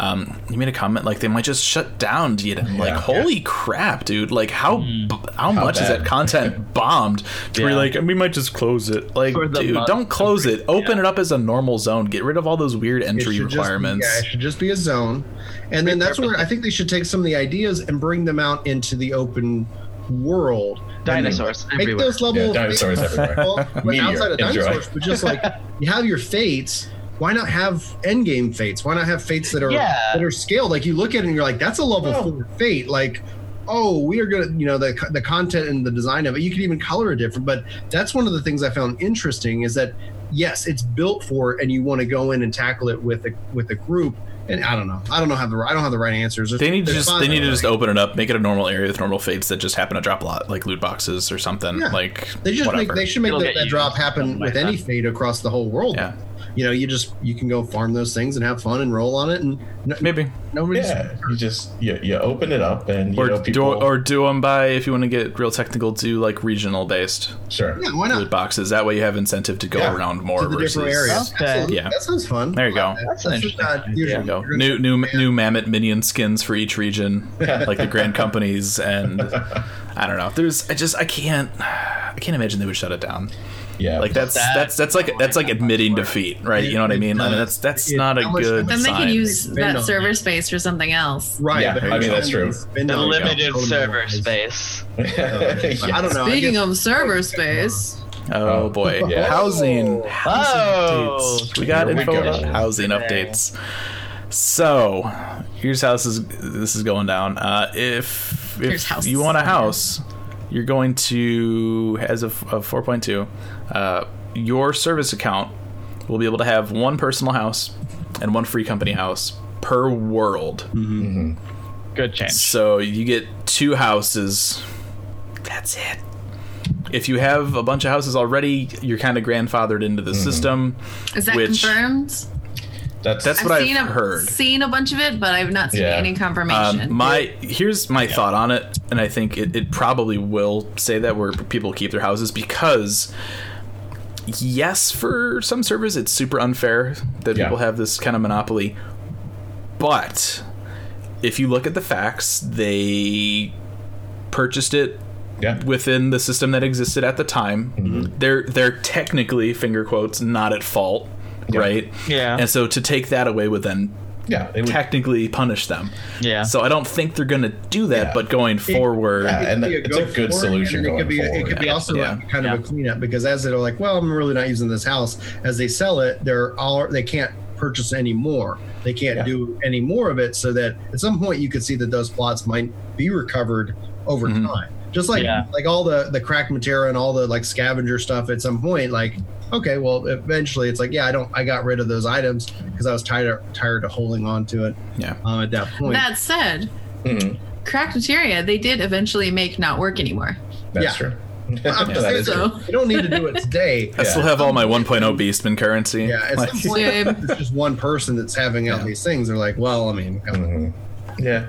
um he made a comment like they might just shut down diadem like Yeah. holy crap dude like how b- how, much is that content bombed to be Yeah. like we might just close it like dude month. don't close it open it up as a normal zone get rid of all those weird entry should just be- requirements yeah, it should just be a zone, and then that's where I think they should take some of the ideas and bring them out into the open world. Dinosaurs Make everywhere. those level Yeah, dinosaurs everywhere. Well, Meteor, outside of enjoy. dinosaurs, but just like you have your fates. Why not have end game fates? Why not have fates that are Yeah. that are scaled? Like you look at it and you're like, that's a level Oh. four fate. Like, oh, we are gonna, you know, the the content and the design of it. You can even color it different. But that's one of the things I found interesting is that yes, it's built for, it and you want to go in and tackle it with a with a group. And I don't know, I don't know how the I don't have the right answers. they need to just they need to just open it up, make it a normal area with normal fates that just happen to drop a lot, like loot boxes or something. Yeah. Like They just whatever. make they should make It'll that, that drop happen with like any that. fate across the whole world. Yeah. You know, you just you can go farm those things and have fun and roll on it, and no, maybe nobody's Yeah. You just you, you open it up and you or know do or do them by if you want to get real technical, do like regional based sure. Yeah, why loot not? boxes. That way you have incentive to go Yeah, around more to the versus. different areas. Okay. Absolutely. Yeah. that sounds fun. There you go. That's an interesting not idea. usual. You go. You're New gonna- new new mammoth minion skins for each region, like the grand companies, and I don't know. There's I just I can't I can't imagine they would shut it down. Yeah. Like that's That- that's that's like that's like admitting defeat, right? You know what I mean? I mean that's that's It- not a how much- good Then they sign. can use Spend that server it. space for something else. Right. Yeah, but I mean, that's true. spend The on limited server otherwise. space. I don't know. Speaking guess- of server space, Oh boy, Yeah. housing, housing Oh. updates. We got Here we info go. about housing updates. So here's how this is this is going down. Uh, if if you want a house, you're going to as of, of 4.2, uh, your service account will be able to have one personal house and one free company house per world. Good change. So you get two houses. That's it. If you have a bunch of houses already, you're kind of grandfathered into the system. is that Which- confirmed? That's That's what I've seen a, heard. seen a bunch of it, but I've not seen Yeah. any confirmation. Um, my here's my thought on it, and I think it, it probably will say that where people keep their houses because yes, for some servers it's super unfair that Yeah. people have this kind of monopoly, but if you look at the facts, they purchased it yeah. within the system that existed at the time. Mm-hmm. They're they're technically finger quotes not at fault, right? Yeah. And so to take that away would then Yeah. It would, technically punish them. Yeah. So I don't think they're going to do that, Yeah. but going forward, Yeah, and It could be it's a go good for it, solution it going could be, It could be also Yeah. like kind of a cleanup because as they're like, well, I'm really not using this house. As they sell it, they're all they can't purchase any more. They can't Yeah. do any more of it. So that at some point you could see that those plots might be recovered over Mm-hmm. time. Just like Yeah. like all the the crack material and all the like scavenger stuff. At some point, like okay, well, eventually it's like, yeah, I don't, I got rid of those items because I was tired, tired of holding on to it. Yeah. Um, at that point, That said, Mhm. cracked materia they did eventually make not work anymore. That's Yeah. true. I'm just That is saying, true. So you don't need to do it today. I still have all my 1.0 Beastman currency. Yeah, at Like- some point, it's just one person that's having out Yeah. these things. They're like, well, I mean, come on, Mhm. Yeah.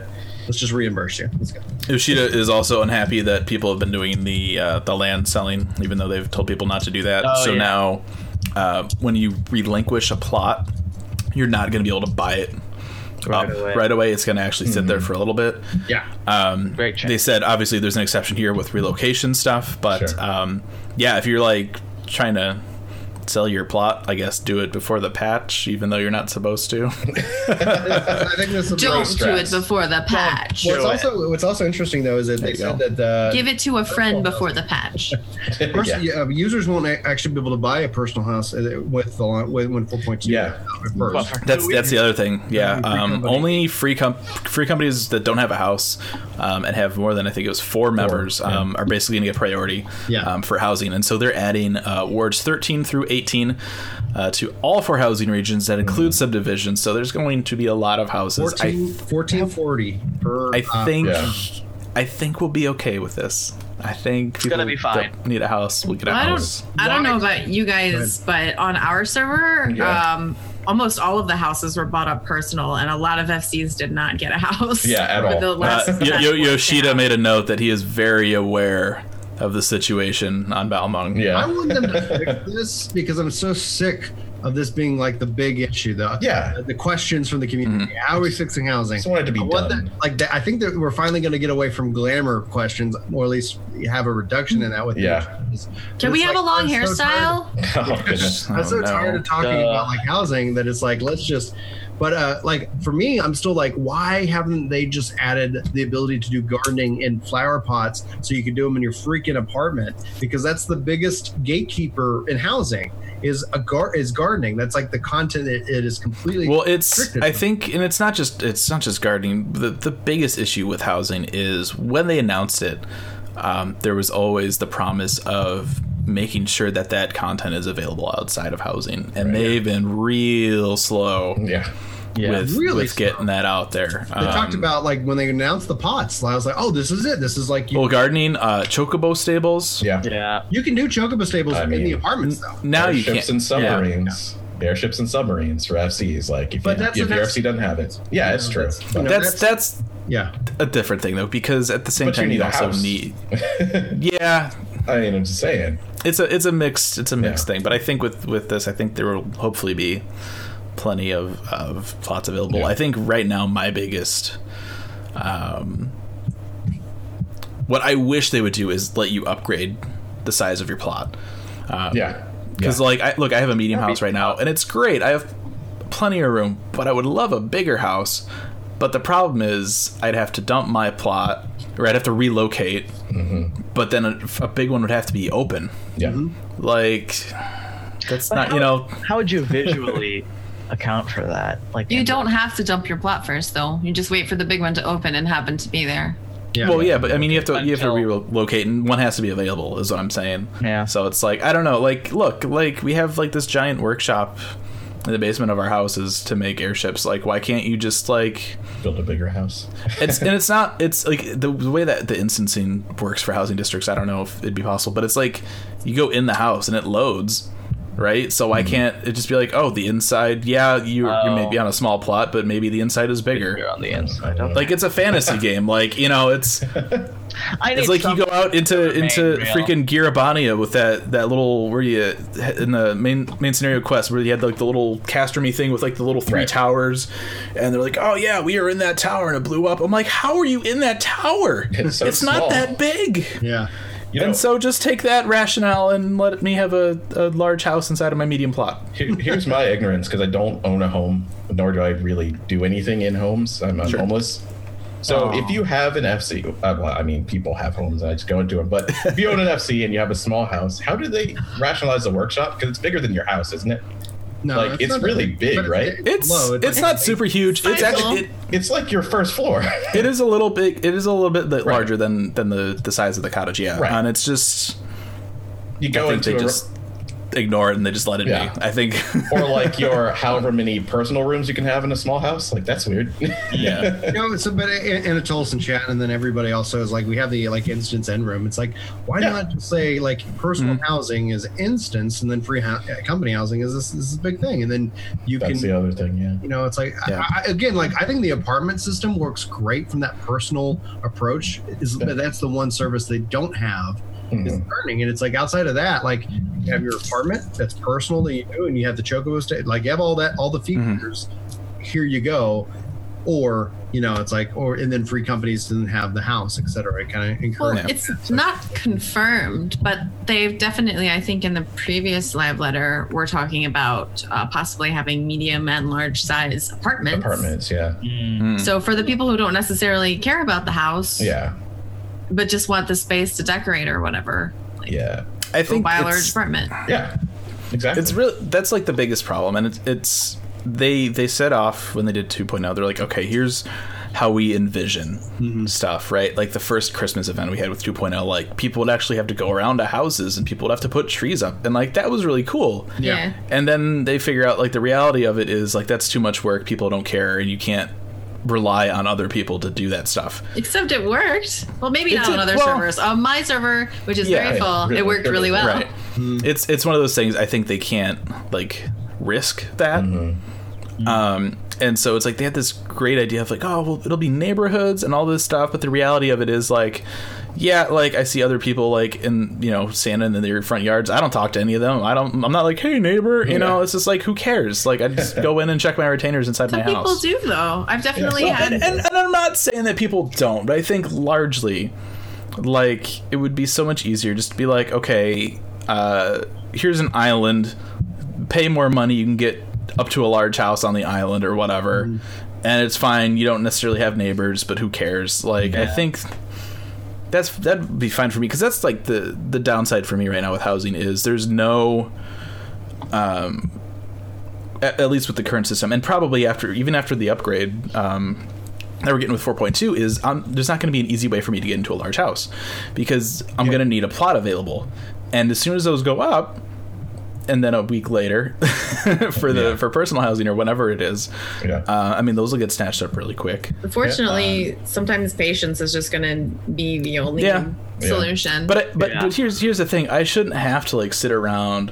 Let's just reimburse you. Let's go. Yoshida is also unhappy that people have been doing the uh, the land selling, even though they've told people not to do that. Oh, so yeah. now, uh, when you relinquish a plot, you're not going to be able to buy it Right away. right away. It's going to actually sit there for a little bit. Yeah, Um, Great. They said obviously there's an exception here with relocation stuff, but Sure. um, yeah, if you're like trying to sell your plot, I guess do it before the patch, even though you're not supposed to. I think this is don't Those do it before the patch. What's Do it. also what's also interesting though is that they you said go. that uh, Give it to a friend before the patch. pers- Yeah. yeah, users won't actually be able to buy a personal house uh, with the line- with when 4.2 Yeah. at first. That's that's the other thing. Yeah, um, company. only free com- free companies that don't have a house um, and have more than I think it was four members yeah. um, are basically going to get priority Yeah. um, for housing, and so they're adding uh, wards 13 through 18 uh, to all four housing regions that include subdivisions. So there's going to be a lot of houses. 14, 1440 per. I I uh, think Yeah. I think we'll be okay with this. I think it's gonna be fine. Need a house? We'll get a I house. I don't, I don't know about you guys, but on our server, Yeah. um, almost all of the houses were bought up personal, and a lot of FCs did not get a house. Yeah, at all. The Uh, last Yo- patch Yo- was Yoshida down. made a note that he is very aware of the situation on Balmung. I Yeah. want them to fix this because I'm so sick of this being like the big issue. though. Yeah. the questions from the community. Mm-hmm. How are we fixing housing? Just want it to be I done. that- like that, I think that we're finally going to get away from glamour questions, or at least have a reduction in that. With Yeah. issues. Can we have like, a long I'm so hairstyle? Oh. I'm so Oh, no. tired of talking oh, Duh. about like housing that it's like let's just. But uh, like for me, I'm still like, why haven't they just added the ability to do gardening in flower pots so you can do them in your freaking apartment? Because that's the biggest gatekeeper in housing is a gar is gardening. That's like the content it, it is completely. Well, it's. I think, and it's not just it's not just gardening. The the biggest issue with housing is when they announced it, um, there was always the promise of making sure that that content is available outside of housing, and they've been real slow Yeah. Yeah. with Really with getting that out there. They talked about like when they announced the pots. I was like, oh, this is it. This is like you, well gardening, uh, chocobo stables. Yeah. Yeah. you can do chocobo stables I in mean, the apartments though. Now you Airships can't. and yeah. submarines. Airships and submarines for FCs. Like if, But you, that's- if your that's- FC doesn't have it, yeah, it's true. that's- you know, That's that's Yeah, a different thing though, because at the same But you time need you, a also house. need. Yeah, I mean, I'm just saying. it's a it's a mixed it's a mixed Yeah. thing but i think with with this i think there will hopefully be plenty of of plots available Yeah. i think right now my biggest um what i wish they would do is let you upgrade the size of your plot um, Yeah. because yeah. like I, look i have a medium That'd be house right now and it's great i have plenty of room but i would love a bigger house but the problem is i'd have to dump my plot or i'd have to relocate Mm-hmm. but then a, a big one would have to be open yeah. like that's But not how, you know How would you visually account for that? Like You don't have to dump your plot first, though. You just wait for the big one to open and happen to be there. yeah. well yeah but i mean you have to you have to relocate and one has to be available is what i'm saying Yeah. so it's like i don't know like look like we have like this giant workshop in the basement of our houses to make airships like why can't you just like Build a bigger house. it's and it's not it's like the, the way that the instancing works for housing districts i don't know if it'd be possible but it's like you go in the house and it loads right so Mm-hmm. why can't it just be like oh the inside yeah you, you may Oh. be on a small plot but maybe the inside is bigger You're on the inside. don't like it's a fantasy game like you know it's I it's like you go out into into real. freaking Gyr Abania with that that little where you in the main main scenario quest where you had like the little castromy thing with like the little three Right. towers and they're like oh yeah we are in that tower and it blew up i'm like how are you in that tower It's so not that big yeah. You know, and so just take that rationale and let me have a, a large house inside of my medium plot here- here's my ignorance because I don't own a home, nor do I really do anything in homes. I'm, I'm homeless. So Aw. if you have an FC, uh, well, I mean, people have homes. And I just go into them. But if you own an FC and you have a small house, how do they rationalize the workshop? Because it's bigger than your house, isn't it? No, Like, it's not really that big, right? it's low. it's not super huge it's actually it, It's like your first floor. it is a little big it is a little bit the- larger than than the the size of the cottage yeah Right. and it's just you go into they a, just ignore it and they just let it Yeah. be. I think. or like your however many personal rooms you can have in a small house. Like that's weird. yeah. You know, so but Anna told us in chat, and then everybody also is like, we have the like instance end room. It's like, why Yeah. not just say like personal mm-hmm. housing is instance, and then free ho- company housing is this, this is a big thing, and then you That's can the other thing. Yeah. you know it's like Yeah. I, I, again like i think the apartment system works great from that personal approach is but that's the one service they don't have is Mhm. learning and it's like outside of that like you have your apartment that's personal that you do and you have the chocobo state like you have all that all the features here you go or you know it's like or and then free companies didn't have the house et cetera it kind of Well, encourage it's not confirmed, but they've definitely, I think, in the previous live letter, we're talking about uh, possibly having medium and large size apartments. Apartments. Yeah. Mm. So for the people who don't necessarily care about the house, Yeah. But just want the space to decorate or whatever, like, Yeah. I think buy a large apartment. Yeah. Exactly. It's really that's like the biggest problem, and it's it's they they set off when they did 2.0. They're like, okay, here's how we envision mm-hmm. stuff, right? Like the first Christmas event we had with 2.0, like people would actually have to go around to houses and people would have to put trees up, and like that was really cool. Yeah. And then they figure out like the reality of it is like that's too much work. People don't care, and you can't rely on other people to do that stuff. Except it worked. Well, maybe It's not a- on other well- servers. On my server, which is Yeah, very full, really, it worked really well. Right. It's it's one of those things. I think they can't like risk that. Um, and so it's like they had this great idea of like, oh, well, it'll be neighborhoods and all this stuff. But the reality of it is like, yeah, like I see other people like in you know standing in their front yards. I don't talk to any of them. I don't. I'm not like, hey neighbor. You know, it's just like who cares? Like I just go in and check my retainers inside Some my people house. do though. I've definitely Well, had. And, and, and I'm not saying that people don't, but I think largely, like, it would be so much easier just to be like, okay, uh, here's an island, pay more money, you can get up to a large house on the island or whatever, and it's fine. You don't necessarily have neighbors, but who cares? Like, I think that's that'd be fine for me because that's like the the downside for me right now with housing is there's no um at, at least with the current system and probably after even after the upgrade um that we're getting with 4.2 is um, there's not going to be an easy way for me to get into a large house because I'm going to need a plot available, and as soon as those go up, and then a week later for the Yeah. for personal housing or whatever it is, Yeah. uh, I mean those will get snatched up really quick. Unfortunately, sometimes patience is just going to be the only Yeah. solution. But I, but Yeah. but here's here's the thing: I shouldn't have to like sit around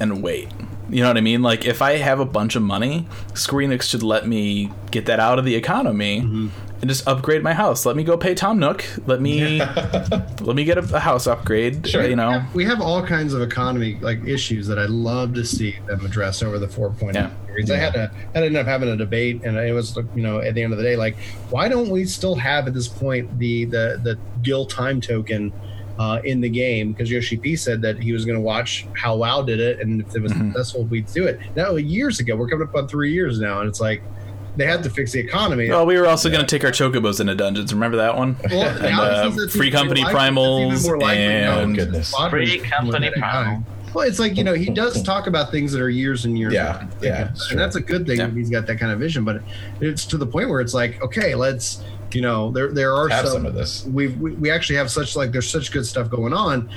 and wait. You know what I mean? Like if I have a bunch of money, Screenix should let me get that out of the economy Mm-hmm. And just upgrade my house. Let me go pay Tom Nook. Let me let me get a, a house upgrade. Sure. You know. we have all kinds of economy like issues that I'd love to see them address over the 4.0 point. Yeah. I had to I ended up having a debate, and it was you know at the end of the day, like why don't we still have at this point the the the Gil time token uh, in the game? Because Yoshi P said that he was going to watch how WoW did it, and if it was Mm-hmm. successful, we'd do it. Now years ago, we're coming up on three years now, and it's like they had to fix the economy. Well, we were also going to take our chocobos into dungeons. Remember that one? Well, and, uh, it's- it's free company more likely- it's even primals more and because Goodness. Free company with that primal. Well, it's like you know he does talk about things that are years and years. Yeah, yeah, and sure. that's a good thing Yeah. if he's got that kind of vision. But it's to the point where it's like, okay, let's you know there there are some, some of this. We, we we actually have such like there's such good stuff going on.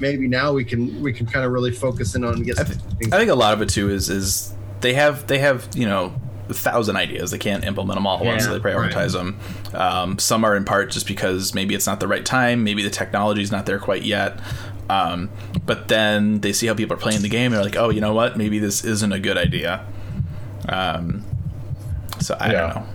Maybe now we can we can kind of really focus in on get. I, th- I think a lot of it too is is they have they have you know a thousand ideas. They can't implement them all at once so they prioritize them um, some are in part just because maybe it's not the right time maybe the technology is not there quite yet. Um, but then they see how people are playing the game they're like oh you know what? Maybe this isn't a good idea. Um, so I Yeah. don't know.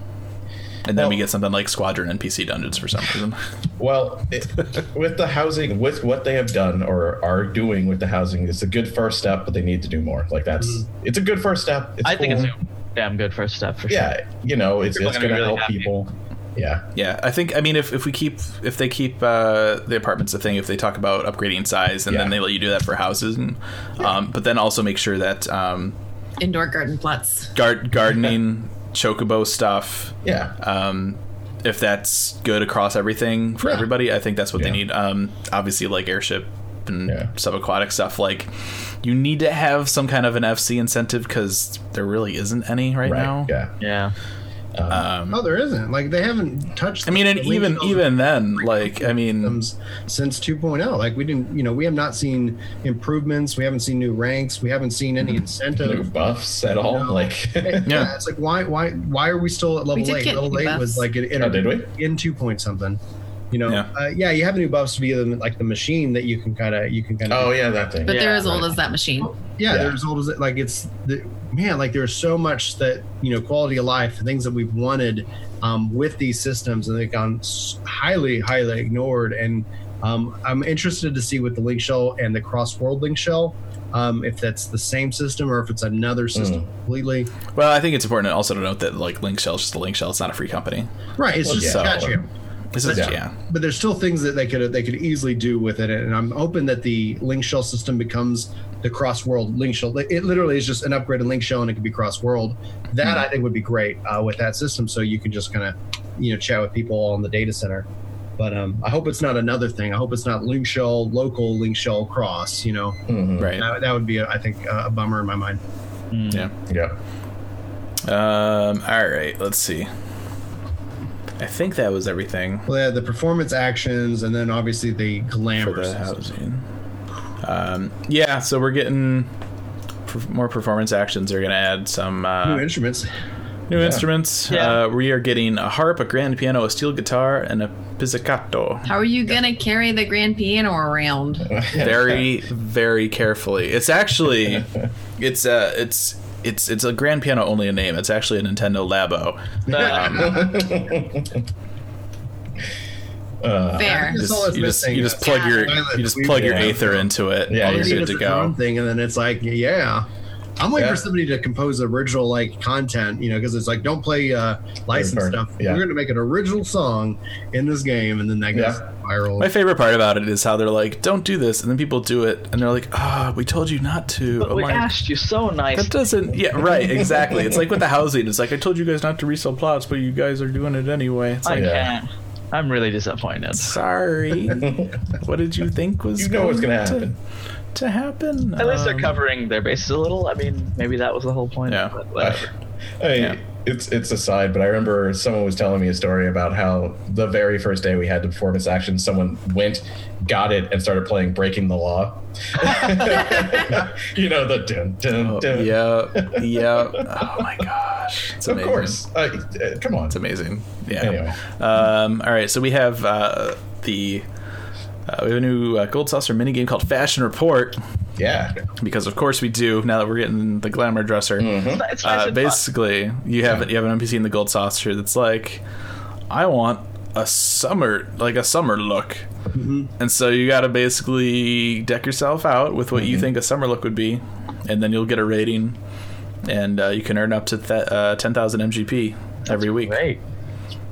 And then we get something like Squadron and PC Dungeons for some reason. Well, it, with the housing, with what they have done or are doing with the housing, it's a good first step, but they need to do more. Like that's it's a good first step. It's I think it's a damn good first step for sure. yeah, you know, it's, People it's going gonna really help happy. people. Yeah, Yeah, I think I mean if, if we keep if they keep uh, the apartments a thing, if they talk about upgrading size, and then they let you do that for houses, and um, but then also make sure that um, Indoor garden plots. gar- gardening, chocobo stuff, yeah, um, if that's good across everything for Yeah. everybody, I think that's what they need. Um, obviously, like airship and Yeah. subaquatic stuff, like you need to have some kind of an FC incentive because there really isn't any right, right. now. Yeah, Yeah. Um, No, there isn't. Like they haven't touched. I mean, and even even then, like I mean, since 2.0. Like we didn't, you know, we have not seen improvements. We haven't seen new ranks. We haven't seen any New incentive. buffs at all? No. Like, yeah. it's like why why why are we still at level did eight? get Level eight buffs. was like in, in, Oh, did we? in two point something. You know, Yeah. yeah. Uh, yeah, you have new buffs via the, like the machine that you can kind of you can kind of oh yeah, that thing. But they're as old right. as that machine. yeah, Yeah. they're as old as it. Like it's the man. Like there's so much that you know, quality of life, things that we've wanted um, with these systems, and they've gone highly, highly ignored. And um, I'm interested to see with the link shell and the cross world link shell. Um, if that's the same system or if it's another system Mm. completely. well, I think it's important also to note that like Link Shell is just a Link Shell. It's not a free company. Right. It's Well, just yeah. catchy. This is Yeah. yeah. but there's still things that they could they could easily do with it and i'm hoping that the link shell system becomes the cross world link shell it literally is just an upgraded link shell and it could be cross world that i think would be great uh, with that system so you can just kind of you know chat with people on the data center but um, i hope it's not another thing i hope it's not link shell local link shell cross you know Mhm. Right. that, that would be I think a bummer in my mind Yeah. Yeah. Um. All right. Let's see. I think that was everything well yeah, the performance actions and then obviously the glamour for the housing. Um. Yeah. So we're getting per- more performance actions. They're gonna add some uh, new instruments New instruments. Yeah. Uh, we are getting a harp, a grand piano, a steel guitar, and a pizzicato. How are you gonna carry the grand piano around? Very, very carefully. It's actually, it's a, it's, it's, it's a grand piano only a name. It's actually a Nintendo Labo. Uh, Fair. That's Just- you just, you just plug your, you just plug your Aether into it. Yeah, and you you're good to It's a drum go. thing, and then it's like, yeah. I'm waiting Yeah. for somebody to compose original like content, you know, because it's like don't play uh, licensed stuff. yeah. We're going to make an original song in this game, and then that goes Yeah. Viral. My favorite part about it is how they're like, "Don't do this," and then people do it, and they're like, "Ah, we told you not to." But I'm we like, asked you so nice. That doesn't. Yeah, right. Exactly. It's like with the housing. It's like I told you guys not to resell plots, but you guys are doing it anyway. It's I like, Yeah. can't. I'm really disappointed. sorry. what did you think was? you know what's gonna happen. To, happen. At least they're Um, covering their bases a little. I mean, maybe that was the whole point. Yeah. But whatever. I mean, Yeah. It's it's a side, but I remember someone was telling me a story about how the very first day we had the performance action, someone went, got it, and started playing "Breaking the Law." you know the dun dun Oh, dun. yeah. Yeah. Oh my gosh. It's of course. Uh, uh, come on. It's amazing. Yeah. Anyway. Um, all right. So we have uh, the. Uh, we have a new uh, Gold Saucer minigame called Fashion Report Yeah. because, of course, we do. Now that we're getting the glamour dresser, Mm-hmm. Uh, basically you have Yeah. you have an NPC in the Gold Saucer that's like, I want a summer like a summer look, and so you got to basically deck yourself out with what you think a summer look would be, and then you'll get a rating, and uh, you can earn up to th- uh, ten thousand MGP every week. Great.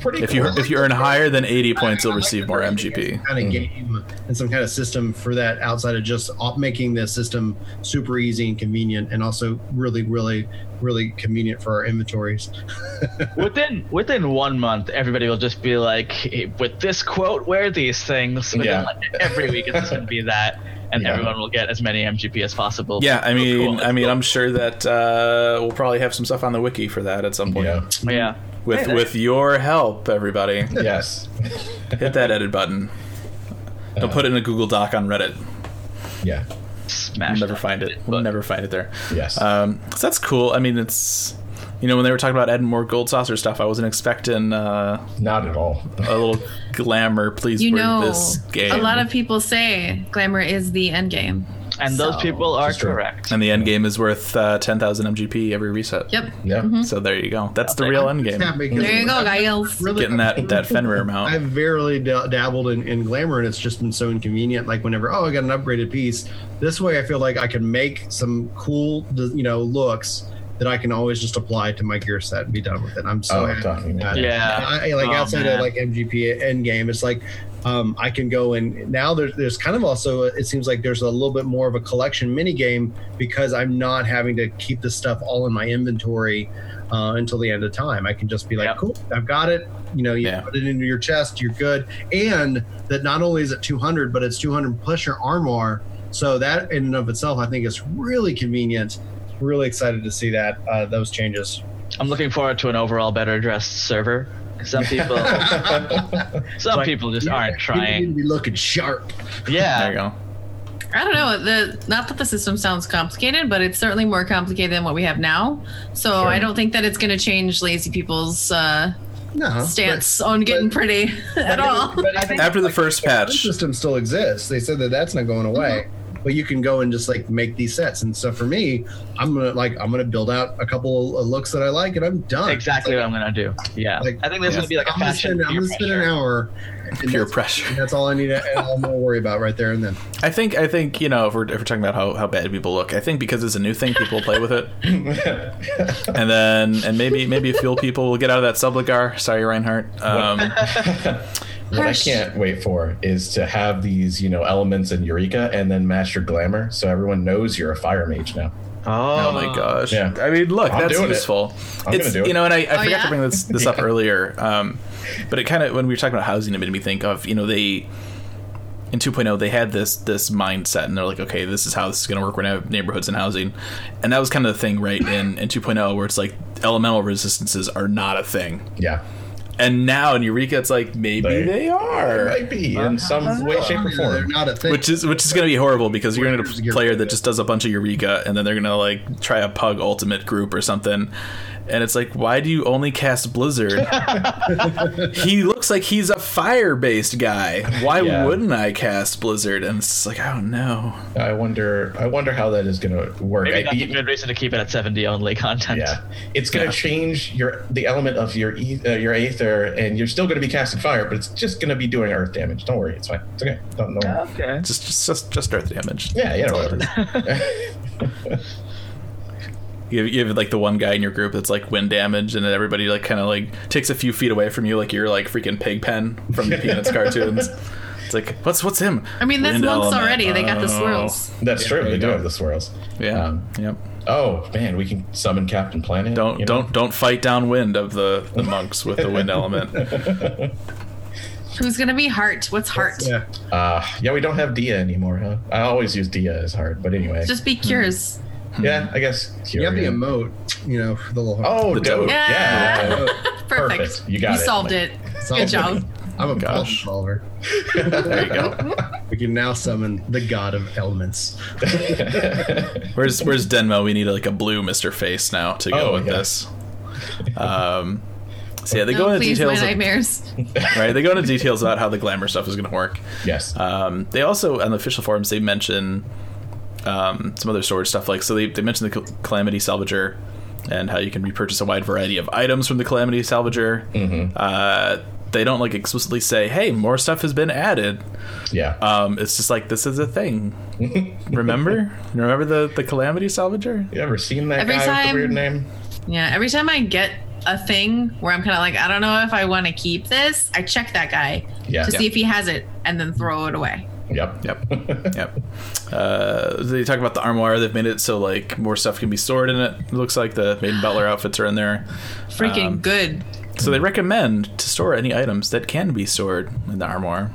Pretty If cool. you if you earn higher than eighty points, you'll receive more MGP. Kind of game and some kind of system for that outside of just making the system super easy and convenient, and also really, really, really convenient for our inventories. Within within one month, everybody will just be like, "Hey, with this quote, wear these things. Within, Yeah. like, every week, it's just going to be that, and Yeah. everyone will get as many MGP as possible. Yeah, I Oh, mean, cool. I mean, I'm sure that uh, we'll probably have some stuff on the wiki for that at some point. yeah. yeah. With with your help, everybody, Yes. hit that edit button. Don't put it in a Google Doc on Reddit. Yeah. smash. We'll never find it. We'll never find it there. Yes. Um, so that's cool. I mean, it's you know when they were talking about adding more gold saucer stuff, I wasn't expecting uh, Not at all. a little glamour. Please, You for know, this game. a lot of people say glamour is the end game. And those So- people are correct. and the end game is worth uh, ten thousand MGP every reset. Yep. Yeah. So there you go. That's the real end game. There you go, I've guys. really- Getting that that Fenrir mount. I've very rarely da- dabbled in, in glamour, and it's just been so inconvenient. Like whenever, oh, I got an upgraded piece. This way, I feel like I can make some cool, you know, looks that I can always just apply to my gear set and be done with it. I'm so Oh, happy. talking about that. it. Yeah. I, like Oh, outside man. of like MGP end game, it's like um, I can go and now there's there's kind of also it seems like there's a little bit more of a collection mini game because I'm not having to keep this stuff all in my inventory uh, until the end of time. I can just be like, Yep. cool, I've got it. You know, you Yeah. put it into your chest, you're good. And that not only is it 200, but it's 200 plus your armor. So that in and of itself, I think is really convenient. Really excited to see that uh, those changes. I'm looking forward to an overall better dressed server. Some people, some Like- people just aren't You need trying. to be looking sharp. Yeah, There you go. I don't know. The not that the system sounds complicated, but it's certainly more complicated than what we have now. So I don't think that it's going to change lazy people's uh, No. stance on getting pretty at all. But I After the first patch, the patch, system still exists. They said that that's not going away. But you can go and just like make these sets. And so for me, I'm gonna like I'm gonna build out a couple of looks that I like, and I'm done. exactly what I'm gonna do. Yeah, Like, I think there's yeah. gonna be like a I'm gonna fashion. spend, I'm gonna spend an pressure. hour. and Peer that's- pressure. That's all I need to and I'm gonna worry about right there and then. I think I think you know if we're, if we're talking about how, how bad people look, I think because it's a new thing, people play with it, and then and maybe maybe a few people will get out of that subligar. Sorry, Reinhardt. Um, What I can't wait for is to have these, you know, elements in Eureka and then match your glamour, so everyone knows you're a fire mage now. oh my gosh! Yeah. I mean, look, I'm that's doing it. useful. I'm it's gonna do it. you know, and I, I forgot yeah? to bring this this up earlier, um, but it kind of when we were talking about housing, it made me think of you know they. In 2.0, they had this this mindset, and they're like, "Okay, this is how this is going to work. We're going to have neighborhoods and housing," and that was kind of the thing, right? In in 2.0, where it's like elemental resistances are not a thing, Yeah, And now in Eureka, it's like maybe They- they, are, might be in uh-huh. some way, shape, or They're form. not a thing. which is which is going to be horrible because you're going to get a player that just does a bunch of Eureka, and then they're going to like try a Pug Ultimate group or something, and it's like, why do you only cast Blizzard? he looks like he's a fire based guy. Why Yeah. wouldn't I cast Blizzard? And it's like, I don't know. I wonder. I wonder how that is going to work. Maybe I- that's a good reason to keep it at 70 only content. yeah, it's going to Yeah. change your the element of your uh, your aether, and you're still going to be casting fire, but it's just going to be doing earth damage. Don't worry, it's fine. It's okay. Don't know. Okay. Just just just, just Earth damage. Yeah, yeah, That's all whatever. is. You have, you have like the one guy in your group that's like wind damage, and then everybody like kind of like takes a few feet away from you, like you're like freaking Pigpen from the Peanuts cartoons. It's like, what's what's him? I mean, that's Wind monks element. already. They got the Oh. swirls. That's true. They do go. have the swirls. Yeah. Um, yep. Oh man, we can summon Captain Planet. Don't you know? don't don't fight downwind of the the monks with the wind element. Who's gonna be heart? What's heart? yeah. Uh, yeah, we don't have Dia anymore, huh? I always use Dia as hard, but anyway. Just be cures. Yeah, I guess. You have the Kyrian. emote, you know, the little Oh, The dope. dope. Yeah. Yeah. Perfect. Perfect. You got it. you it. solved it. Solved Good job. I'm a problem solver. There you go. We can now summon the god of elements. Where's where's Denmo? We need like a blue Mister Face now to go Oh, with yeah. this. Um. So yeah, they go into please, my details. Of, right, they go into details about how the glamour stuff is going to work. yes. Um, they also on the official forums they mention um, some other storage stuff like so they, they mention the calamity salvager and how you can repurchase a wide variety of items from the calamity salvager uh, they don't like explicitly say hey more stuff has been added yeah. um, it's just like this is a thing remember remember the, the calamity salvager you ever seen that Every guy with the time- weird name? Yeah. Every time I get a thing where I'm kind of like, I don't know if I want to keep this, I check that guy Yeah. to see if he has it and then throw it away. Yep. Yep. yep. Uh, they talk about the armoire. They've made it so like more stuff can be stored in it. It looks like the Maiden Butler outfits are in there. Freaking Um, good. So they recommend to store any items that can be stored in the armoire.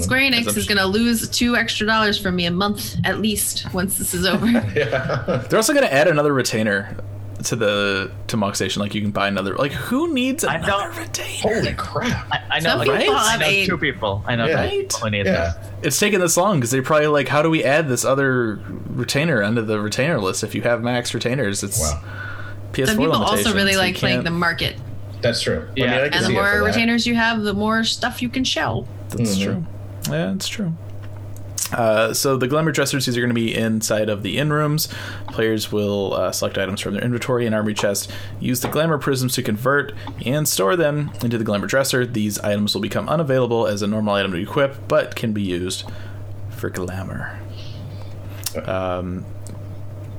Square Enix is going to lose two extra dollars from me a month at least once this is over. yeah. They're also going to add another retainer to the to Mog Station. Like you can buy another. Like who needs I another don't- retainer? Holy crap. I, I know, Some like, people I have know a- two people. I know Yeah. two people need Yeah. this. It's taken this long because they probably like, how do we add this other retainer under the retainer list? If you have max retainers, it's Wow. PS4 Some people also really like playing can't- the market. That's true. Yeah. I mean, I And the see it more that. retainers you have, the more stuff you can shell. That's Mm-hmm. true. Yeah, it's true. Uh, so the glamour dressers these are going to be inside of the in rooms. Players will uh, select items from their inventory and armory chest, use the glamour prisms to convert and store them into the glamour dresser. These items will become unavailable as a normal item to equip, but can be used for glamour. Um,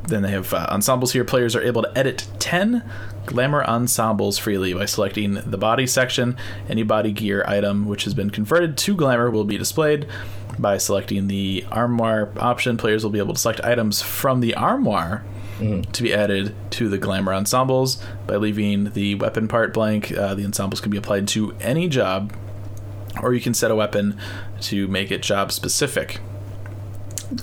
then they have uh, ensembles here. Players are able to edit 10 glamour ensembles freely by selecting the body section. Any body gear item which has been converted to glamour will be displayed. By selecting the armoire option, players will be able to select items from the armoire to be added to the glamour ensembles. By leaving the weapon part blank, uh, the ensembles can be applied to any job, or you can set a weapon to make it job specific.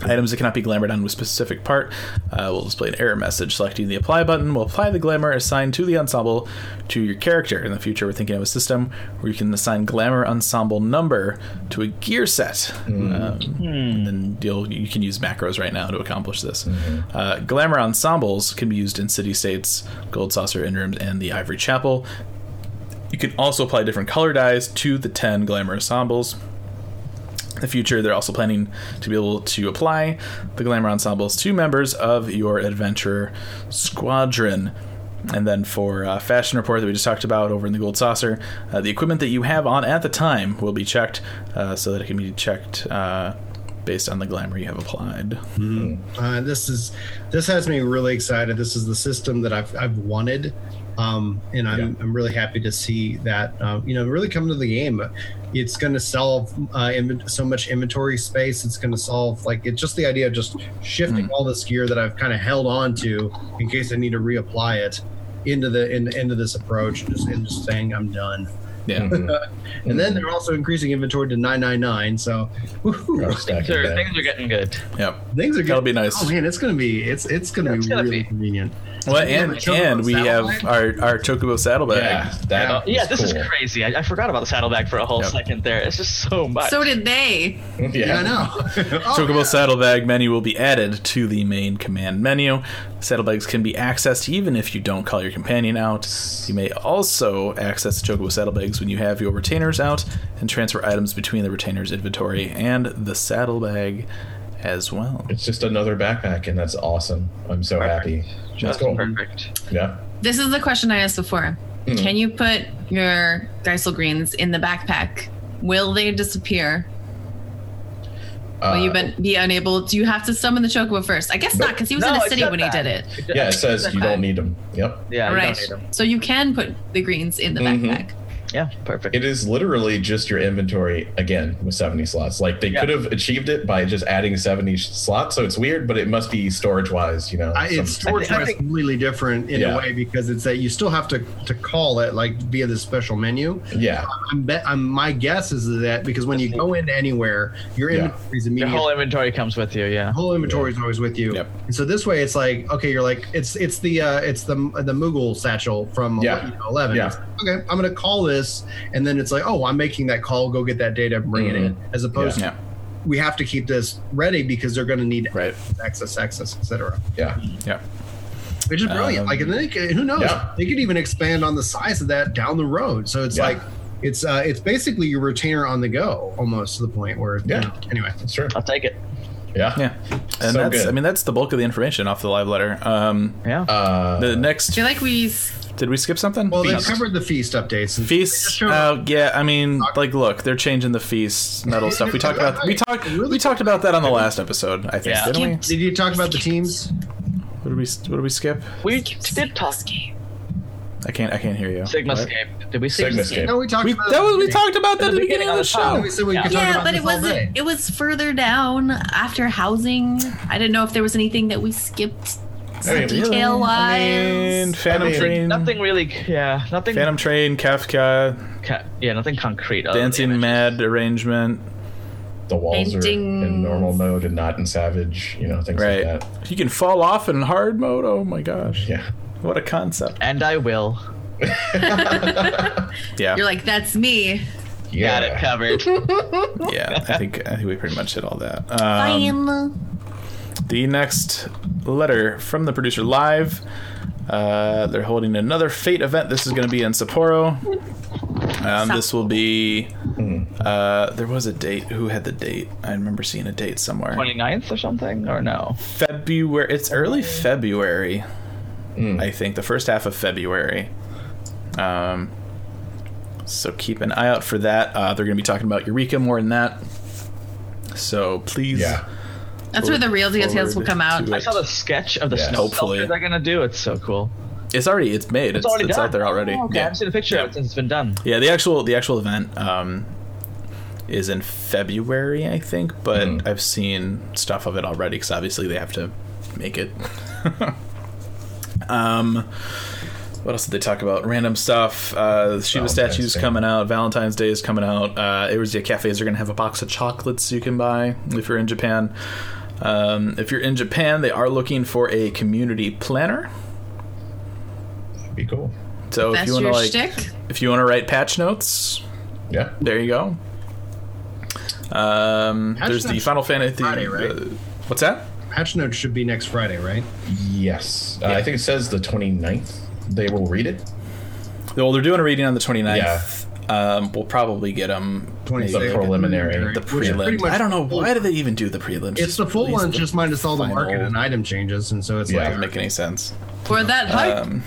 Items that cannot be glamored onto a specific part uh, will display an error message. Selecting the apply button will apply the glamour assigned to the ensemble to your character. In the future, we're thinking of a system where you can assign glamour ensemble number to a gear set. Um, and then you'll, you can use macros right now to accomplish this. Uh, glamour ensembles can be used in city states, Gold Saucer Inrooms, and the Ivory Chapel. You can also apply different color dyes to the 10 glamour ensembles. In the future, they're also planning to be able to apply the glamour ensembles to members of your adventure squadron. And then for uh, fashion report that we just talked about over in the gold saucer, uh, the equipment that you have on at the time will be checked uh, so that it can be checked uh, based on the glamour you have applied. Uh, this is this has me really excited. This is the system that I've I've wanted, um, and I'm Yeah. I'm really happy to see that uh, you know really come to the game. It's going to solve uh, inven- so much inventory space. It's going to solve like it's just the idea of just shifting all this gear that I've kind of held on to in case I need to reapply it into the in, into this approach, and just and just saying I'm done. Yeah. And then they're also increasing inventory to 999. So woohoo, stacking Sure, that. things are getting good. Yep. things are That'll good. be nice. Oh man, it's gonna be it's it's gonna It's be gonna really be. convenient. Well, Do and and we have our our Chocobo saddlebag. Yeah, that Yeah, is this cool. is crazy. I, I forgot about the saddlebag for a whole Yep. second there. It's just so much. So did they. Yeah, Yeah, I know. Oh, Chocobo yeah. saddlebag menu will be added to the main command menu. Saddlebags can be accessed even if you don't call your companion out. You may also access the Chocobo saddlebags when you have your retainers out and transfer items between the retainer's inventory and the saddlebag as well. It's just another backpack, and that's awesome. I'm so happy. That's cool. perfect. Yeah. This is the question I asked before. Hmm. Can you put your Gysahl greens in the backpack? Will they disappear? Will you Uh, be unable? Do you have to summon the Chocobo first? I guess not, because he was in No, a city does when he did it. Yeah, it says you don't need them. Yep. Yeah, you right. don't need them. So you can put the greens in the Mhm. backpack. Yeah, perfect. It is literally just your inventory again with 70 slots. Like they Yeah. could have achieved it by just adding 70 slots, so it's weird, but it must be storage wise, you know. I, it's storage I wise completely different in Yeah. a way because it's that you still have to to call it like via the special menu. yeah. I'm bet. I'm, my guess is that because when you go in anywhere, your Yeah. inventory is Your whole inventory comes with you. Yeah. the whole inventory is always with you. Yep. And so this way, it's like okay, you're like it's it's the uh, it's the the Moogle satchel from Yeah. eleven. Yeah. Like, okay, I'm gonna call this, and then it's like oh, I'm making that call. Go get that data, bring it in. As opposed Yeah. to we have to keep this ready because they're going to need Right. access, access, etc. Yeah. Yeah. Which is brilliant. Um, like, and then they could, who knows? Yeah. They could even expand on the size of that down the road. So it's Yeah. like it's uh it's basically your retainer on the go almost to the point where Yeah. you know, anyway. That's true. I'll take it. Yeah. Yeah. And So that's good. I mean that's the bulk of the information off the live letter. Um Yeah. Uh, the next. I next feel like we. Did we skip something? Well, they Feast. covered the feast updates. And Feast. showed Uh, yeah, I mean, like, look, they're changing the feast metal stuff. We talked about we talked we taled about that on the last episode. I think, Yeah. didn't we? Did you talk about the teams? What did we What did we skip? we skipped talk I can't I can't hear you. Sigmascape. Did we see Sigmascape. No, we talked We, about that was we talked about that at the beginning of the top. show. We said we Yeah. could talk Yeah, about but this it wasn't. It was further down after housing. I didn't know if there was anything that we skipped I mean, detail I mean, wise. Phantom I mean, Train, Nothing really. Yeah. Nothing. Phantom Train, Kefka, ca- yeah. Nothing concrete. Dancing. Mad arrangement. the walls are in normal mode and not in savage, you know, things Right. like that. You can fall off in hard mode. Oh my gosh. Yeah. What a concept. And I will. Yeah. You're like, that's me. Yeah. Got it covered. yeah. I think I think we pretty much did all that. Um, Fine. The next letter from the producer live. Uh, they're holding another Fate event. This is going to be in Sapporo. Um, this will be. Uh, there was a date. Who had the date? I remember seeing a date somewhere. 29th or something, or no? February. It's early February. I think the first half of February. Um, so keep an eye out for that. Uh, they're going to be talking about Eureka more than that. So please. Yeah. That's where the real details will come out. I saw the sketch of the Yeah. snow Hopefully. sculpture they're gonna do. It's so cool. It's already it's made. It's, It's already it's done. out there already. Oh, okay. Yeah. I've seen a picture of it since it's been done. Yeah, the actual the actual event um, is in February, I think, but Mm. I've seen stuff of it already because obviously they have to make it. um, what else did they talk about? Random stuff. Uh, Shiva statues Day. coming out. Valentine's Day is coming out. Uh, Eorzea cafes are going to have a box of chocolates you can buy if you're in Japan. Um, if you're in Japan, they are looking for a community planner. Be cool. So if you want to like, shtick. if you want to write patch notes, Yeah. there you go. Um, Patch there's the Final Fantasy. Friday, right? uh, what's that? Patch notes should be next Friday, right? Yes. Uh, I think it says the 29th. They will read it. Well, they're doing a reading on the 29th. Um, we'll probably get them. Twenty The preliminary. The Which is prelim. I don't know why do they even do the prelims. It's the full one, just minus all the final- market and item changes, and so it's Yeah. like Doesn't make any sense. For that hype. Um,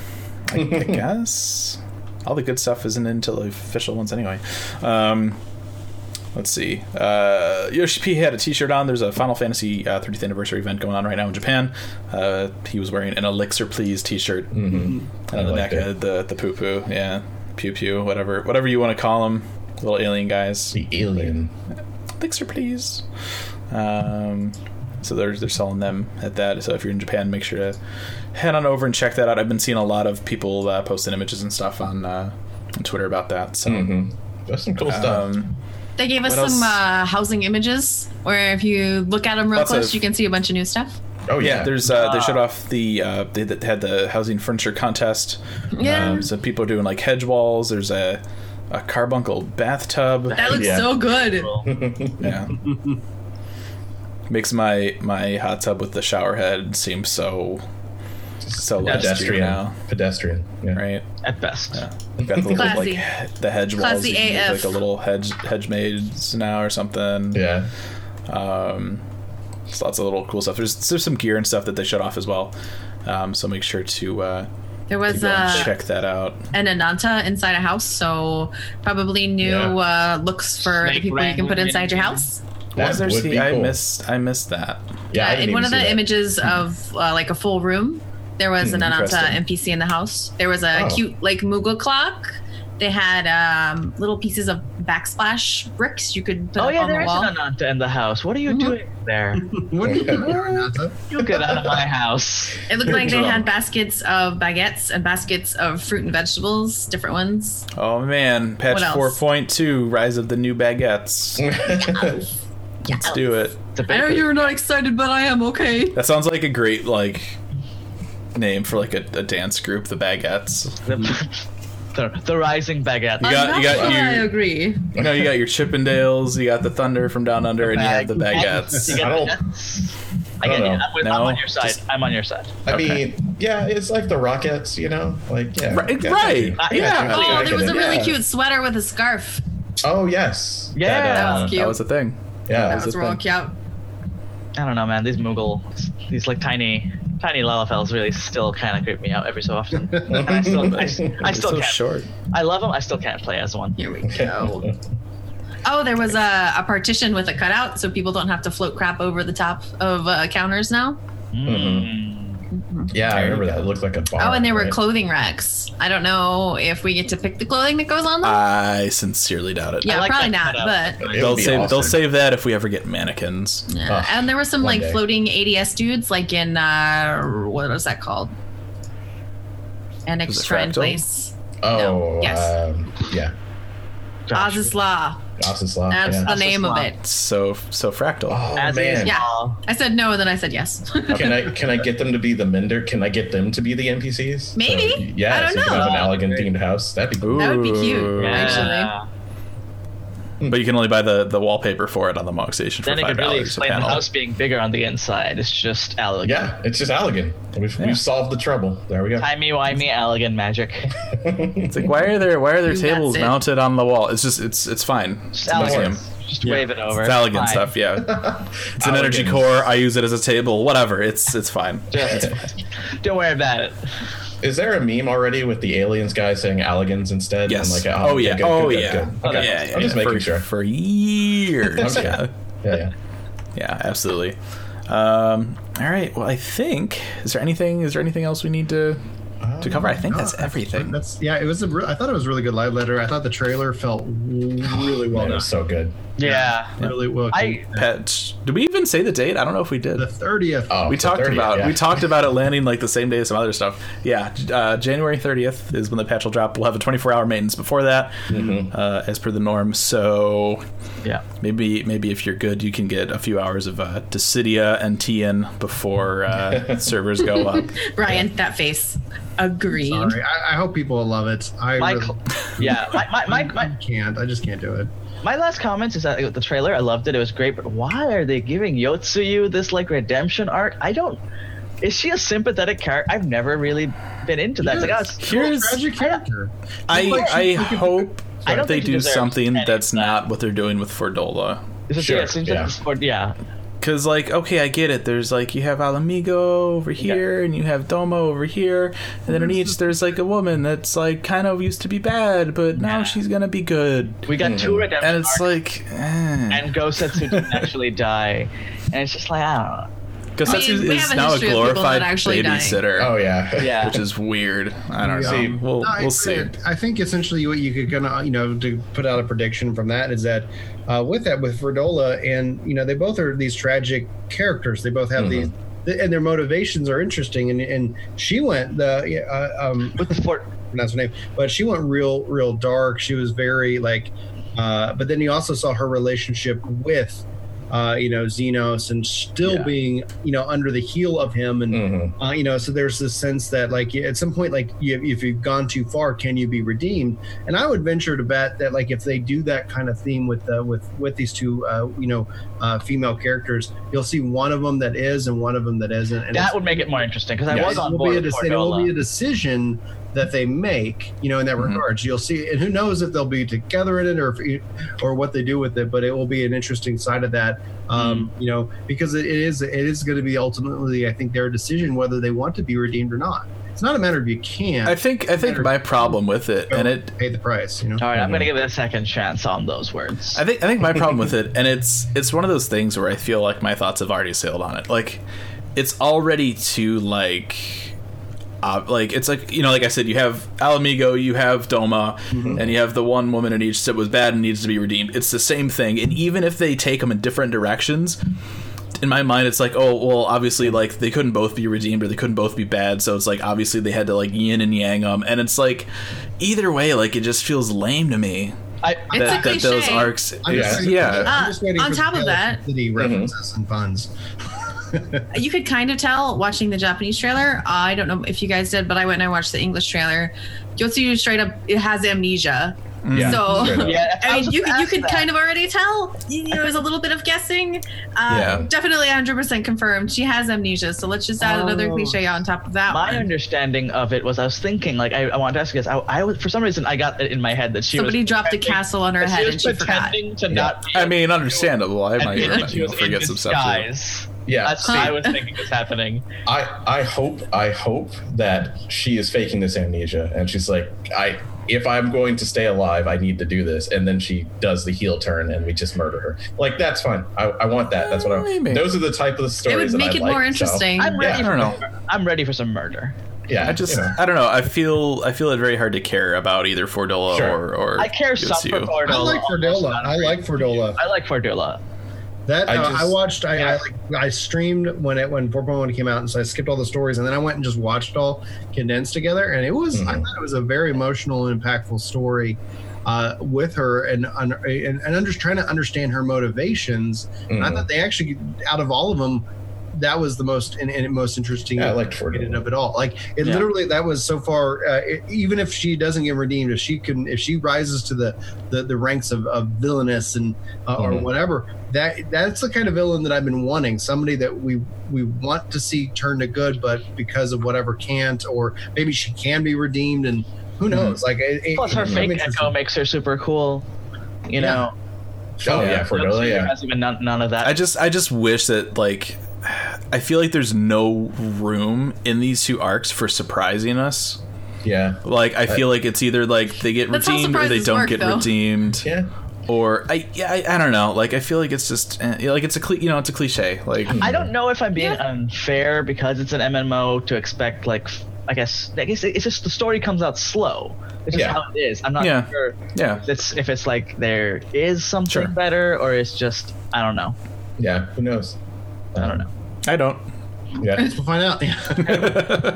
I, I guess all the good stuff isn't until the official ones anyway. Um, let's see. Uh, Yoshi P had a T-shirt on. There's a Final Fantasy uh, 30th anniversary event going on right now in Japan. Uh, he was wearing an Elixir Please T-shirt, Mm-hmm. and on the liked neck it. had the the poo poo. Yeah, pew pew, whatever whatever you want to call them. Little alien guys. The alien. Elixir Please. Um, so they're they're selling them at that. So if you're in Japan, make sure to head on over and check that out. I've been seeing a lot of people uh, posting images and stuff on uh, on Twitter about that. So hmm That's some cool stuff. um, They gave us what some uh, housing images where if you look at them real Lots close, of- you can see a bunch of new stuff. oh yeah, yeah. there's uh, they showed off the uh, they, they had the housing furniture contest. Yeah. Um, so people are doing like hedge walls. There's a a carbuncle bathtub. That looks Yeah. so good. Yeah. Makes my my hot tub with the shower head seem so so pedestrian. now, Pedestrian. Yeah. right? At best. Yeah. We've got the little like the hedge walls. Classy you can make, AF. like a little hedge hedge maids now or something. Yeah. Um, there's lots of little cool stuff. There's there's some gear and stuff that they shut off as well. Um, so make sure to uh, There was a uh, check that out. an Ananta inside a house, so probably new Yeah. uh, looks for the people you can put wrangling inside your house. That Was there? would See, be I cool. missed I missed that. Yeah. I Uh, in one of the that. images of uh, like a full room, there was an Ananta. NPC in the house. There was a Oh. cute like Moogle clock. They had um, little pieces of backsplash bricks you could put Oh up yeah, on there the is wall. an Ananta in the house. What are you Mhm. doing there? What are you doing, You get out of my house. It looked like they had baskets of baguettes and baskets of fruit and vegetables, different ones. Oh man, patch four point two, rise of the new baguettes. Let's do it. It's a I know you're not excited, but I am okay. That sounds like a great like name for like a, a dance group, the Baguettes. The, the, the rising baguette. You got- I'm you got sure I your- agree. You know, you got your Chippendales, you got the Thunder from Down Under, and you have the You Baguettes. get I don't- baguettes. I I get don't it. know. I'm, with, No, I'm on your side. just- I'm on your side. I Okay. mean, yeah, it's like the Rockets, you know, like yeah, Right, got right. you. Uh, I yeah. Oh, there was a really Yeah. cute sweater with a scarf. Oh yes, Yeah. That, That uh, was cute. That was the thing. yeah, That was a real thing. cute. I don't know, man. These Moogle, these like tiny, tiny Lalafels really still kind of creep me out every so often. And I still, I, I still so can't. short. I love them. I still can't play as one. Here we go. Oh, there was a, a partition with a cutout, so people don't have to float crap over the top of uh, counters now. Mm. Yeah, I There you remember that. It looked like a bar. oh, and there were clothing racks. I don't know if we get to pick the clothing that goes on them. I sincerely doubt it. yeah, like probably not. cutout. But They'll be save they'll save that if we ever get mannequins. yeah. Ugh, and there were some like day. floating ADS dudes, like in uh, what was that called? An Was it Shrine Fractal? Place. Oh, No, yes. um, yeah, Josh. Azys Lla. Azys Lla. That's yeah. the name of it. So so fractal. Oh As man, Yeah. I said no, and then I said yes. can I can I get them to be the Mender? Can I get them to be the NPCs? Maybe. So, yeah, I don't so know. have an Allagan themed house. That'd be cool. That would be cute, Ooh. actually. Yeah. But you can only buy the, the wallpaper for it on the Mog Station for Then it five could really dollars explain the house being bigger on the inside. It's just Allagan. Yeah, it's just Allagan. We've, Yeah. we've solved the trouble. There we go. Timey wimey Allagan magic. It's like why are there why are there That's tables it. mounted on the wall? It's just it's it's fine. Just It's Allagan. Just wave it over. It's Allagan Fine. stuff, yeah. It's an energy core. I use it as a table. Whatever. It's it's fine. Just, don't worry about it. Is there a meme already with the aliens guy saying Allagans instead? Yes. I'm like, oh, okay, yeah. good, oh good, good, yeah. good. Oh, Okay. Yeah, yeah. I'm just yeah. making for, sure. For years. Okay. yeah. Yeah, yeah. Yeah, absolutely. Um, all right. Well, I think is there anything is there anything else we need to to cover? I think that's everything. That's yeah. It was a. Re- I thought it was a really good live letter. I thought the trailer felt really well Man, it done. was so good. Yeah. really well. I- Pet. Did we even say the date? I don't know if we did. the thirtieth. Oh, we the talked 30th, about yeah. we talked about it landing like the same day as some other stuff. Yeah, uh, January 30th is when the patch will drop. We'll have a 24 hour maintenance before that, Mm-hmm. uh, as per the norm. So Yeah. maybe maybe if you're good, you can get a few hours of uh, Dissidia NT before uh, servers go up. Brian, that face. Agreed. Sorry, I, I hope people will love it. I My, really yeah, my, my, my, my, can't. I just can't do it. My last comments is that the trailer, I loved it. It was great, but why are they giving Yotsuyu this like redemption arc? I don't. Is she a sympathetic character? I've never really been into that. It's like, oh, it's- Here's Tragic character. I I hope I they do something that's not what they're doing with Fordola. it's just, Sure, yeah, it seems yeah. like yeah. Cause like okay, I get it. There's like you have Ala Mhigo over here, and you have Doma over here, and then in each there's like a woman that's like kind of used to be bad, but now she's gonna be good. We got two redemption And it's arcs, like, eh. and Gosetsu didn't actually die, and it's just like I don't know. Gosetsu I mean, is a now a history of people that glorified actually die. babysitter, Oh yeah. Yeah. which is weird. I don't Yeah. know. We'll No, I- we'll see. I think essentially what you could gonna you know to put out a prediction from that is that uh, with that with Fordola and you know they both are these tragic characters. They both have these. And their motivations are interesting, and and she went the uh, um With the fort, pronounce her name, but she went real real dark. She was very like, uh, but then you also saw her relationship with, uh, you know, Zenos, and still Yeah. being you know under the heel of him, and Mhm. uh, you know, so there's this sense that like at some point, like you, if you've gone too far, can you be redeemed? And I would venture to bet that like if they do that kind of theme with uh, with with these two, uh, you know, uh, female characters, you'll see one of them that is and one of them that isn't. And that would make it more interesting because I Yes. was on it will board be a with it will be a decision that they make, you know, in that Mhm. regards. You'll see, and who knows if they'll be together in it or if, or what they do with it. But it will be an interesting side of that, um, you know, because it is it is going to be ultimately, I think, their decision whether they want to be redeemed or not. It's not a matter of you can't. I think I think my problem with it, and it pay the price, you know. All right, I'm gonna give it a second chance on those words. I think I think my problem with it, and it's it's one of those things where I feel like my thoughts have already sailed on it. Like it's already too like. Uh, like it's like you know, like I said, you have Ala Mhigo, you have Doma, and you have the one woman in each that was bad and needs to be redeemed. It's the same thing, and even if they take them in different directions, in my mind, it's like, oh, well, obviously, like they couldn't both be redeemed or they couldn't both be bad, so it's like obviously they had to like yin and yang them, and it's like either way, like it just feels lame to me I, It's a that, that those arcs, I'm is- just- yeah. I'm just Uh, on top of that- City references and puns. you could kind of tell watching the Japanese trailer. I don't know if you guys did, but I went and I watched the English trailer. Yotsuyu straight up it has amnesia. Yeah. So. Yeah, I I mean, you gonna you could that. kind of already tell. You know, there was a little bit of guessing. Uh, Yeah. Definitely 100% confirmed. She has amnesia. So let's just add another Oh. cliche on top of that My one. understanding of it was I was thinking like I, I wanted to ask you guys. I, I was for some reason I got it in my head that she Somebody was dropped a castle on her that head was and she forgot. pretending to not. Be I mean, understandable. I and might being you like she know, was in forget some stuff. Too. disguise. Yeah. That's what I was thinking was happening. I I hope I hope that she is faking this amnesia and she's like I if I'm going to stay alive I need to do this and then she does the heel turn and we just murder her like that's fine I, I want that that's what I Maybe. those are the type of It stories would that make I it like, more so, interesting. I'm ready. I don't for, know. I'm ready for some murder. yeah I just, you know. I don't know. I feel, I feel it very hard to care about either Fordola Sure. or, or I care some for Fordola. I like almost Fordola. I like Fordola. I like Fordola. That I I, uh, just- I watched. I, Yeah. I like I streamed when it when 4.1 came out, and so I skipped all the stories, and then I went and just watched it all condensed together, and it was I Mhm. thought it was a very emotional and impactful story uh, with her, and and and, and under, trying to understand her motivations. And I thought they actually, out of all of them, that was the most and, and most interesting. Yeah, I liked in and Fordola of it all. Like it Yeah. literally, that was so far. Uh, it, even if she doesn't get redeemed, if she can, if she rises to the the, the ranks of, of villainous and uh, or Mhm. whatever, that that's the kind of villain that I've been wanting. Somebody that we we want to see turn to good, but because of whatever can't, or maybe she can be redeemed, and who knows? Like it, it- Plus, her fake echo makes her super cool. You know, oh yeah, Yeah. Fordola Yotsuyu yeah has even none, none of that. I just, I just wish that like, I feel like there's no room in these two arcs for surprising us. yeah Like, I feel like it's either like they get That's how redeemed or they surprises don't work, get though. redeemed. yeah Or I, yeah, I, I don't know. Like, I feel like it's just eh, like it's a, cli- you know, it's a cliche. Like, I don't know if I'm being Yeah. unfair because it's an MMO to expect like f- I guess I guess it's just the story comes out slow. It's just Yeah. how it is. I'm not Yeah. sure Yeah. if it's if it's like there is something Sure. better or it's just I don't know. Yeah, who knows? I don't know. I don't. Yeah, We'll find out.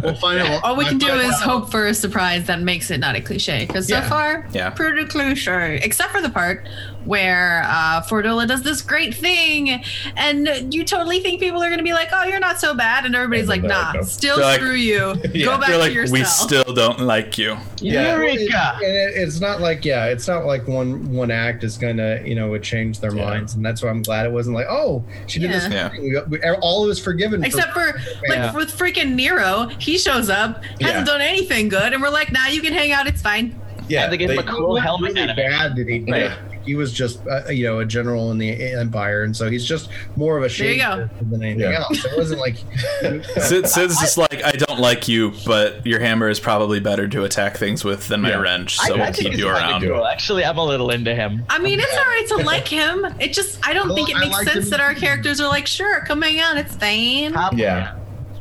we'll find out. All we can do I'll is out. hope for a surprise that makes it not a cliche. Because Yeah. so far, Yeah. pretty cliche. Except for the part where uh, Fordola does this great thing, and you totally think people are going to be like, "Oh, you're not so bad," and everybody's like, "Nah, like, still They're like- screw you. Yeah. Go back They're to like, yourself." we still don't like you. Yeah. Eureka! And it, it's not like yeah, it's not like one one act is gonna you know would change their Yeah. minds, and that's why I'm glad it wasn't like oh she did this. Yeah. thing. We got, we, all is forgiven. Except for like Yeah. with freaking Nero, he shows up, hasn't Yeah. done anything good, and we're like, "Nah, you can hang out. It's fine." yeah. And they gave him a cool helmet really bad did he? do? Yeah. He was just uh, you know a general in the empire, and so he's just more of a There you shade than anything Yeah. else. It wasn't like Sid, Sid's just like, I don't like you, but your hammer is probably better to attack things with than my Yeah. wrench, so I we'll think keep you around. cool. Actually, I'm a little into him. I mean, it's all right to like him. It just, I don't Well, think it makes like sense him. that our characters are like, "Sure, come hang out. It's fine." Um, Yeah,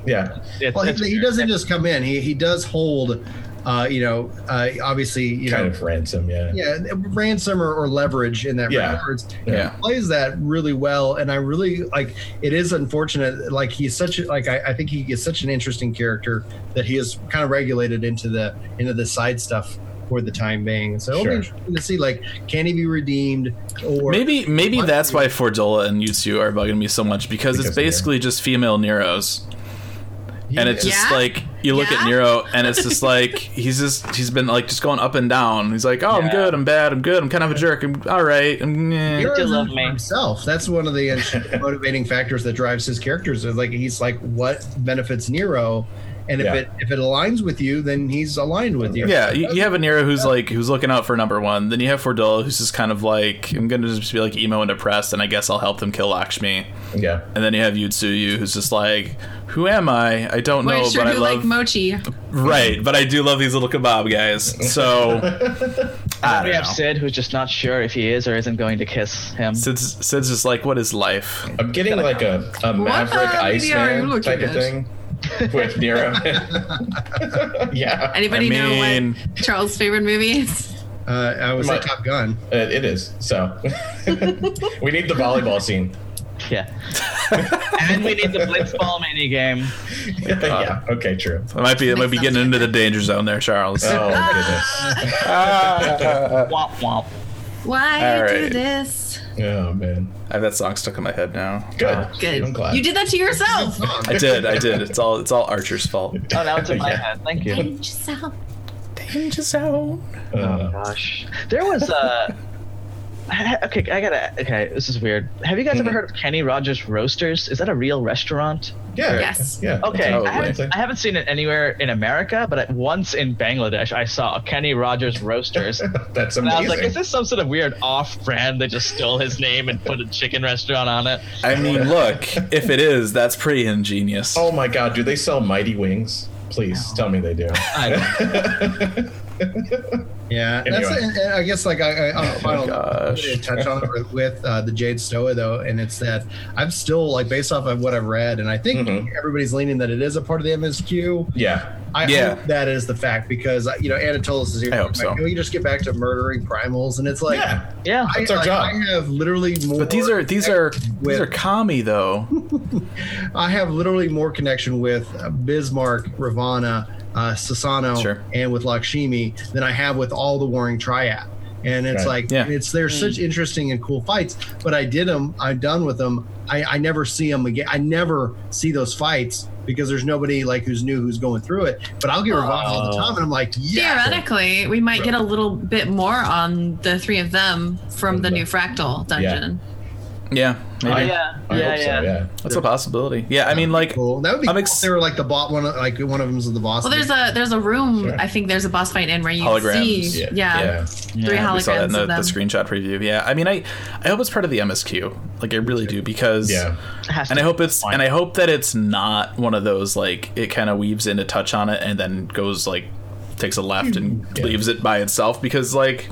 yeah, It's, well, it's he, he doesn't just come in. He he does hold. Uh, you know, uh, obviously, you kind know, of ransom. Yeah, yeah, ransom or, or leverage in that Yeah. regards. Yeah. He plays that really well, and I really like. It is unfortunate, like he's such a, like I, I think he is such an interesting character that he is kind of regulated into the into the side stuff for the time being. So it'll Sure. be interesting to see, like, can he be redeemed or Maybe maybe that's why Fordola and Yutsu are bugging me so much because, Because it's basically just female Neros. And it's just Yeah? like you look Yeah? at Nero and it's just like he's just he's been like just going up and down. He's like, Oh, I'm good, I'm bad, I'm good, I'm kind of a jerk, I'm all right. I'm, eh." He You runs love me. himself. That's one of the motivating factors that drives his characters. Is like he's like, what benefits Nero, and if Yeah. it if it aligns with you, then he's aligned with you. Yeah, you, you have Anira Nero who's like who's looking out for number one. Then you have Fordola who's just kind of like I'm gonna just be like emo and depressed, and I guess I'll help them kill Lakshmi. yeah. And then you have Yotsuyu who's just like, who am I? I don't know, sure, but I who love like mochi? right, but I do love these little kebab guys. So I we don't have know. Sid, who's just not sure if he is or isn't going to kiss him. Sid's, Sid's just like, what is life? I'm getting like a, a Maverick video are Iceman looking type of thing with Nero. yeah, Anybody I mean- know what Charles' favorite movie is? Uh, I was say My- Top Gun. it, it is. So we need the volleyball scene. Yeah. and we need the blitzball mini game. yeah. Okay. True. It might be it might be getting into the danger zone there, Charles. Oh goodness. Womp womp. Why All do right. this? Oh man. I have that song stuck in my head now. Good. Good. I'm glad. You did that to yourself. I did, I did. It's all it's all Archer's fault. Oh, now it's in my Yeah. head. Thank you. Yourself. Danger zone. Uh, Gosh, there was a. Okay, I gotta. Okay, this is weird. Have you guys ever mm-hmm. heard of Kenny Rogers Roasters? Is that a real restaurant? yeah. Yes. Yeah. Okay, I haven't, I haven't seen it anywhere in America, but at once in Bangladesh, I saw Kenny Rogers Roasters. That's amazing. And That's I was like, is this some sort of weird off brand? They just stole his name and put a chicken restaurant on it. I mean, look, if it is, that's pretty ingenious. oh my god, do they sell Mighty Wings? Please tell me they do. Yeah, that's Anyway. and- and I guess like I, I, on a final gosh. to touch on it with, with uh, the Jade Stoa though, and it's that I'm still like based off of what I've read, and I think Mhm. everybody's leaning that it is a part of the MSQ. yeah. I Yeah. hope that is the fact because uh, you know Anatolis is here. I hope like, so. Can we just get back to murdering primals? And it's like Yeah. Yeah. I, That's our like, job. I have literally more. But these are these are with- these are kami though. I have literally more connection with uh, Bismarck, Ravana, uh, Susano, Sure. and with Lakshmi than I have with all the Warring Triad. And it's Right. like Yeah. it's they're such interesting and cool fights. But I did them. I'm done with them. I, I never see them again. I never see those fights because there's nobody like who's new who's going through it. But I'll get Ravana all the time, and I'm like, yeah. Theoretically, we might get a little bit more on the three of them from the new Fractal dungeon. Yeah, maybe. Oh, yeah. I yeah, hope yeah. so. Yeah. That's a possibility. Yeah, I mean, like, Cool. That would be I'm cool if they were like the bot one, like one of them's the boss. Well, there's a there's a room. Sure. I think there's a boss fight in where you Holograms. see, Yeah. yeah, Yeah. three Yeah, we saw that in the, of the screenshot preview. Yeah, I mean, I I hope it's part of the MSQ. Like, I really do because Yeah. And I hope it's fine. and I hope that it's not one of those like it kind of weaves in to touch on it and then goes like takes a left and Yeah. leaves it by itself because like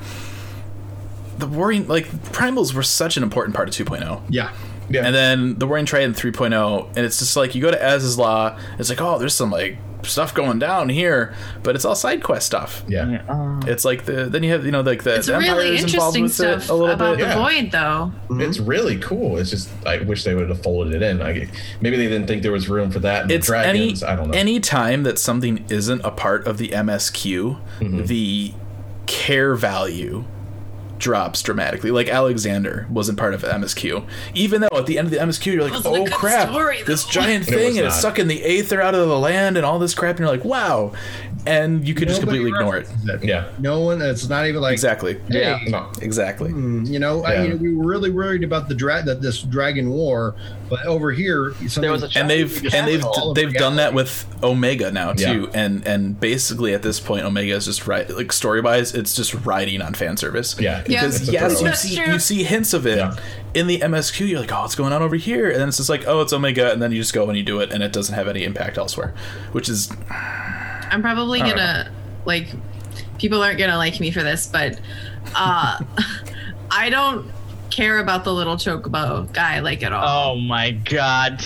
the warring like primals were such an important part of 2.0 yeah. Yeah. and then the warring triad in 3.0 and it's just like you go to Azys Lla it's like oh there's some like stuff going down here, but it's all side quest stuff. Yeah. Uh, It's like the then you have you know like the, It's the Empire really is involved interesting with stuff it a little about bit. the Yeah. void, though. It's really cool. It's just I wish they would have folded it in. I, maybe they didn't think there was room for that. In the it's dragons. any I don't know. any time that something isn't a part of the MSQ, Mm-hmm. the care value drops dramatically. Like Alexander wasn't part of MSQ, even though at the end of the MSQ you're like, oh crap, story, this giant It was thing and it's sucking the aether out of the land and all this crap, and you're like, wow, and you could just completely ignore it. references yeah. No one. It's not even like Exactly. Hey, Yeah. No. Exactly. Hmm, you know, I, Yeah. you know, we were really worried about the dra- that this dragon war, but over here, There was a and they've and they've all they've done that with Omega now too, Yeah. and and basically at this point, Omega is just right like story wise, it's just riding on fan service. Yeah. Yeah, because It's a yes, you see true. you see hints of it Yeah. in the MSQ. You're like, oh, what's going on over here? And then it's just like, oh, it's Omega, and then you just go and you do it, and it doesn't have any impact elsewhere, which is I'm probably gonna like people aren't gonna like me for this, but uh I don't care about the little chocobo guy like at all. oh my god.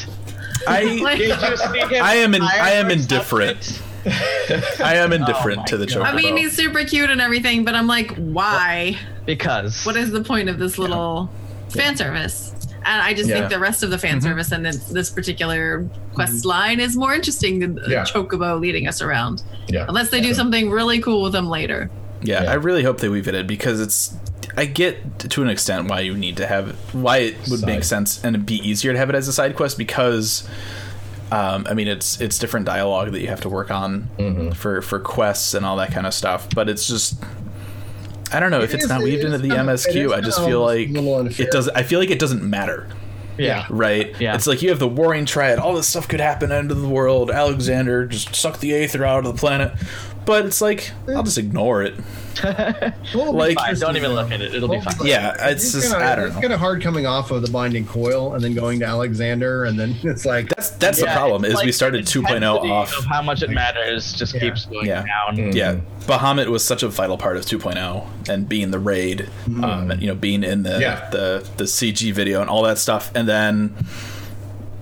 I Like, Did you see him I am in- I am indifferent. I am oh indifferent Oh to the God. Chocobo. I mean, he's super cute and everything, but I'm like, why? Because What is the point of this little fan service? And I just Yeah. think the rest of the fan mm-hmm. service and this, this particular quest mm-hmm. line is more interesting than the Yeah. Chocobo leading us around. Yeah. Unless they do something really cool with him later. Yeah, Yeah. I really hope they weave it in because it's. I get to an extent why you need to have why it would Side. make sense and it'd be easier to have it as a side quest because. Um, I mean, it's it's different dialogue that you have to work on Mm-hmm. for for quests and all that kind of stuff. But it's just, I don't know if It it's is- not it weaved into the kind of- MSQ. I just feel like it does. I feel like it doesn't matter yeah. right? Yeah. It's like you have the Warring Triad. All this stuff could happen end of the world. Alexander just suck the aether out of the planet. But it's like I'll just ignore it. like Fine, don't even look at it. It'll be fine. yeah, it's just kinda, I don't it's know. kind of hard coming off of the binding coil and then going to Alexander, and then it's like That's that's the problem it's is we started the 2.0 intensity off. Of how much it matters just Yeah. keeps going Yeah. down. Yeah, Bahamut was such a vital part of 2.0 and being the raid, um, and you know being in the, Yeah. the the CG video and all that stuff, and then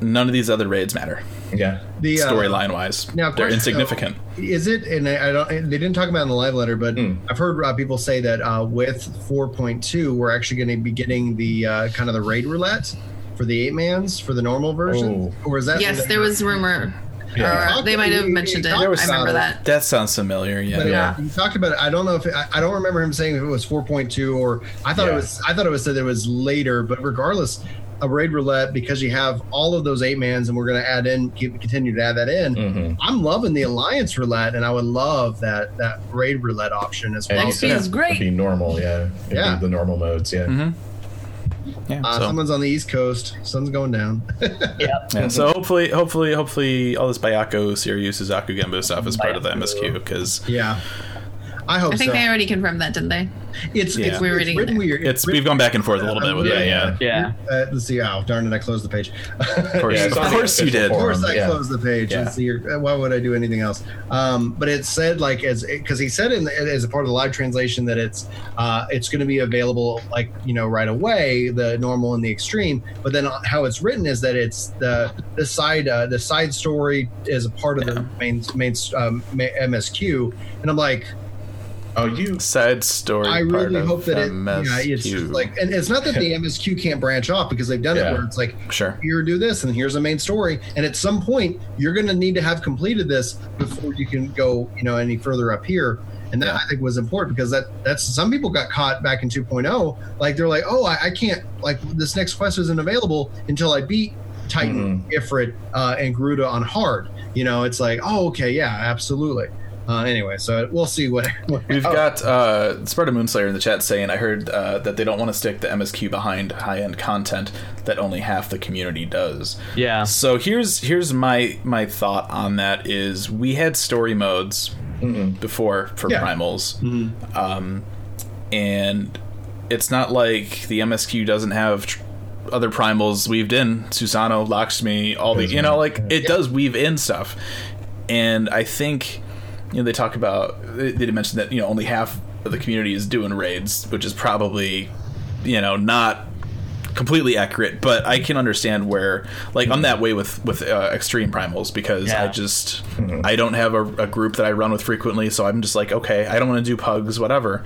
none of these other raids matter Yeah. the uh, storyline wise. Now, They're insignificant. though, is it? And I I don't. They didn't talk about it in the live letter, but Hmm. I've heard uh, people say that uh, with 4.2, we're actually going to be getting the uh, kind of the raid roulette for the eight mans for the normal version, Oh. or is that? Yes, there was rumor. Yeah. Or they might have mentioned it. There I was remember that. That sounds familiar. Yeah. But Yeah. uh, he talked about it. I don't know if it, I, I don't remember him saying if it was 4.2 or I thought Yeah. it was. I thought it was said it was later. But regardless, a raid roulette because you have all of those eight mans, and we're going to add in, keep, continue to add that in. Mhm. I'm loving the alliance roulette, and I would love that that raid roulette option as well. you XP said is it'd great. Be normal, yeah. It'd Yeah. Be the normal modes, yeah. Mhm. Yeah. Uh, so. Someone's on the East Coast. Sun's going down. Yeah, so hopefully, hopefully, hopefully, all this Byakko, Seiryu, Suzaku, Genbu stuff is part of the MSQ because yeah, I hope I think so. they already confirmed that, didn't they? it's Yeah. it's, We're it's reading written it. weird. it's we've gone back and forth a little bit with Yeah, it. yeah. Yeah, Yeah. Uh, let's see. Oh, darn it! I closed the page. of course, Yeah, of course you did. Of course, I yeah. closed the page. Yeah. Let's see, why would I do anything else? Um, but it said like as because he said in as a part of the live translation that it's uh, it's going to be available like you know right away the normal and the extreme. But then how it's written is that it's the the side uh, the side story is a part of the main main um, MSQ, and I'm like. Oh, you. Side story. I really hope that it, MSQ. yeah, it's just like, and it's not that the MSQ can't branch off because they've done it where it's like, Sure. here do this, and here's a main story, and at some point you're going to need to have completed this before you can go, you know, any further up here. And that Yeah. I think was important because that that's some people got caught back in 2.0. Like they're like, oh, I, I can't like this next quest isn't available until I beat Titan, Ifrit, uh, and Garuda on hard. You know, it's like, oh, okay, yeah, absolutely. Uh, anyway, so we'll see what. what We've got uh, Sparta Moonslayer in the chat saying, I heard uh, that they don't want to stick the MSQ behind high end content that only half the community does. Yeah. So here's here's my my thought on that is we had story modes before for Yeah. primals, um, and it's not like the MSQ doesn't have tr- other primals weaved in Susano, Lakshmi, all the you know like it does weave in stuff, and I think you know they talk about they, they mentioned that you know only half of the community is doing raids, which is probably you know not completely accurate, but I can understand where, like, I'm that way with with uh, extreme primals because Yeah. I just I don't have a, a group that I run with frequently, so I'm just like, okay, I don't want to do pugs, whatever.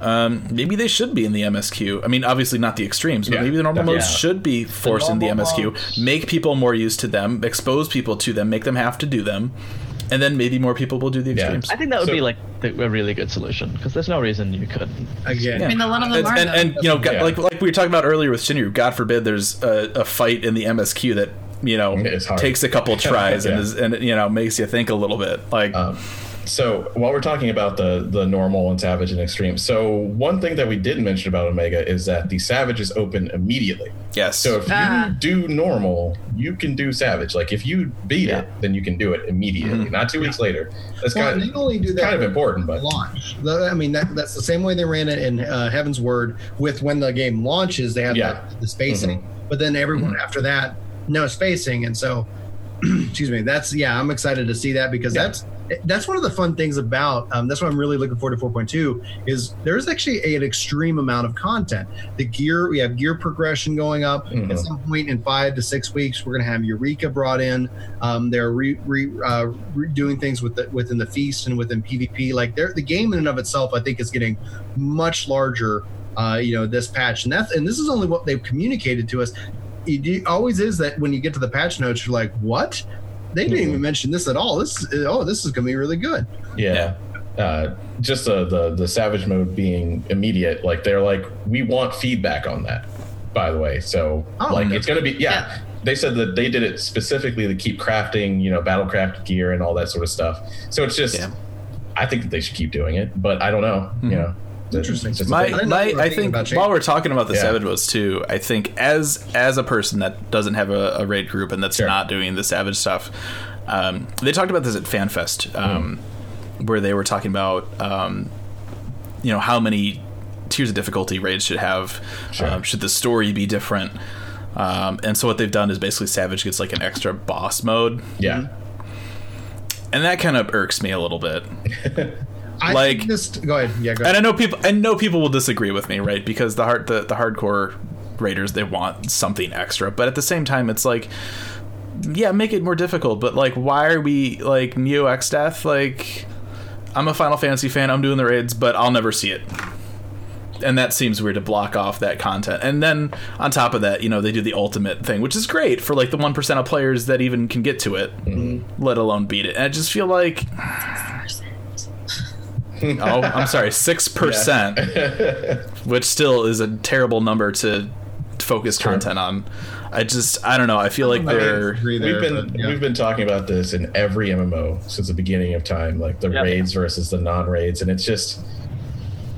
Um, maybe they should be in the MSQ. I mean, obviously not the extremes, but Yeah, maybe the normal definitely. modes should be forced in the MSQ. modes. Make people more used to them, expose people to them, make them have to do them, and then maybe more people will do the Yeah. extremes. I think that would So- be like the, a really good solution because there's no reason you couldn't. Again, I mean, a lot of them and, are. and, and, you know, Yeah. like like we were talking about earlier with Shinryu. God forbid there's a, a fight in the MSQ that you know takes a couple tries and is, and you know makes you think a little bit. Like Um, so while we're talking about the the normal and savage and extreme, so one thing that we didn't mention about Omega is that the savage is open immediately. yes, So if Ah. you do normal, you can do savage. Like if you beat Yeah. it, then you can do it immediately, not two weeks later. That's Well, kind they of only do that kind of important, but launch. I mean, that, that's the same way they ran it in uh, Heavensward. With when the game launches, they have Yeah. Mm-hmm. the, the spacing, but then everyone after that, no spacing, and so, excuse me. That's yeah, I'm excited to see that because Yeah. that's that's one of the fun things about. Um, that's what I'm really looking forward to 4.2 is there's actually a, an extreme amount of content. The gear we have gear progression going up Mhm. at some point in five to six weeks. We're going to have Eureka brought in. Um, they're re, re, uh, re, doing things with the, within the feast and within PvP. Like they're, the game in and of itself, I think, is getting much larger. Uh, you know, this patch, and that's and this is only what they've communicated to us. It always is that when you get to the patch notes, you're like, what? They didn't even mm-hmm. mention this at all. This is, oh, this is going to be really good. yeah. Uh, just the, the the savage mode being immediate, like they're like, we want feedback on that. By the way, so Oh, like it's gonna be yeah. Yeah. They said that they did it specifically to keep crafting, you know, battlecraft gear and all that sort of stuff. So it's just, Yeah. I think that they should keep doing it, but I don't know. You mm-hmm. know, Interesting. It's just my. I my I think while we're talking about the Yeah. savage modes too, I think as as a person that doesn't have a, a raid group and that's Sure. not doing the savage stuff, um, they talked about this at FanFest, um, where they were talking about um, you know how many tiers of difficulty raids should have, Sure. um, should the story be different. Um, and so what they've done is basically Savage gets like an extra boss mode, yeah. and that kind of irks me a little bit. I Like- think this. Go ahead. Yeah, go and. I know people. I know people will disagree with me, right? Because the hard, the, the hardcore raiders, they want something extra, but at the same time, it's like, yeah, make it more difficult. But like, why are we like Neo Exdeath? Like, I'm a Final Fantasy fan. I'm doing the raids, but I'll never see it. And that seems weird to block off that content. And then on top of that, you know, they do the ultimate thing, which is great for like the one percent of players that even can get to it, let alone beat it. And I just feel like, oh, I'm sorry, six percent which still is a terrible number to focus content on. I just I don't know. I feel like I they're agree there, we've been but, yeah. we've been talking about this in every MMO since the beginning of time, like the Yeah. raids versus the non-raids, and it's just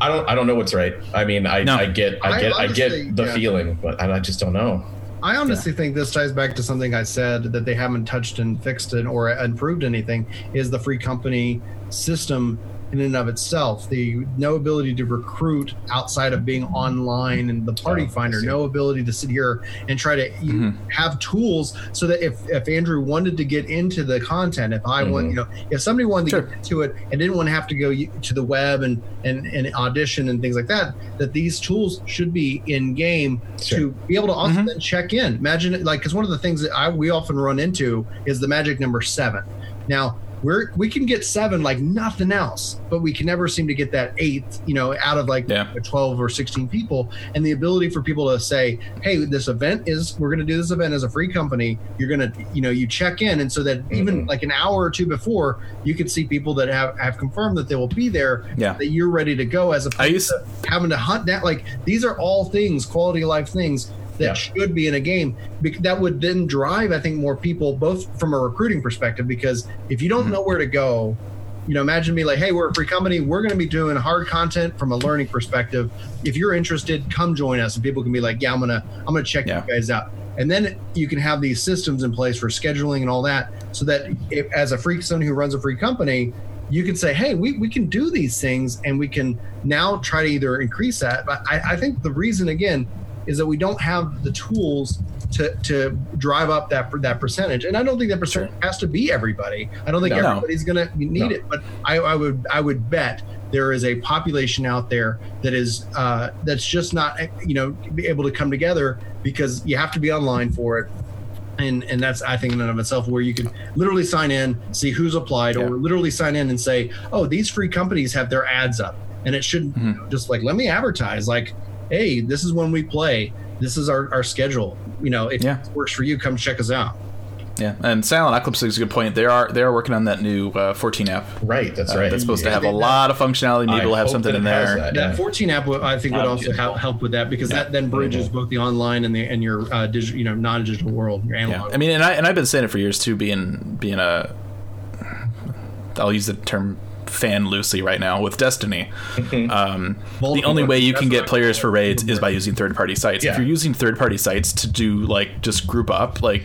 I don't I don't know what's right. I mean, I, No. I get I I get I, honestly- get the yeah. feeling, but I, I just don't know. I honestly think this ties back to something I said that they haven't touched and fixed it or improved anything is the free company system in and of itself. The no ability to recruit outside of being online and the party Oh, finder, no ability to sit here and try to you have tools so that if, if Andrew wanted to get into the content, if I want, Mhm. you know, if somebody wanted to get into it and didn't want to have to go to the web and, and, and audition and things like that, that these tools should be in game Sure. to be able to also then check in. Imagine it like because one of the things that I we often run into is the magic number seven. Now we're we can get seven like nothing else, but we can never seem to get that eighth, you know, out of like Yeah. twelve or sixteen people. And the ability for people to say, "Hey, this event is we're going to do this event as a free company. You're going to, you know, you check in, and so that even Mhm. like an hour or two before, you could see people that have have confirmed that they will be there. Yeah. that you're ready to go as opposed used- to having to hunt down. Like these are all things, quality of life things that Yeah. should be in a game. That would then drive, I think, more people, both from a recruiting perspective, because if you don't Mm-hmm. know where to go, you know, imagine me like, hey, we're a free company. We're going to be doing hard content from a learning perspective. If you're interested, come join us, and people can be like, yeah, I'm gonna, I'm gonna check Yeah. you guys out. And then you can have these systems in place for scheduling and all that, so that if, as a free someone who runs a free company, you can say, hey, we, we can do these things, and we can now try to either increase that. But I, I think the reason again is that we don't have the tools to to drive up that that percentage. And I don't think that percentage has to be everybody. I don't think No. everybody's going to need No. it. But I, I would I would bet there is a population out there that is uh, that's just not you know be able to come together because you have to be online for it and and that's I think in and of itself where you can literally sign in, see who's applied, or literally sign in and say, oh, these free companies have their ads up, and it should you know, just like let me advertise, like, hey, this is when we play, this is our, our schedule, you know, if Yeah. it works for you, come check us out. Yeah, and Silent Eclipse is a good point. They are they are working on that new uh, 14 app. Right, that's Uh, right. that's supposed to have a Yeah. lot of functionality. Maybe I we'll have something that in there. that. That Yeah. 14 app, I think, would also help, help with that because that then bridges both the online and the and your uh, digital, you know, non-digital world, your Yeah, analog. I mean, and I and I've been saying it for years too. Being being a, I'll use the term fan loosely right now with Destiny. Um, the only way you can get players for raids is by using third party sites. If you're using third party sites to do like just group up, like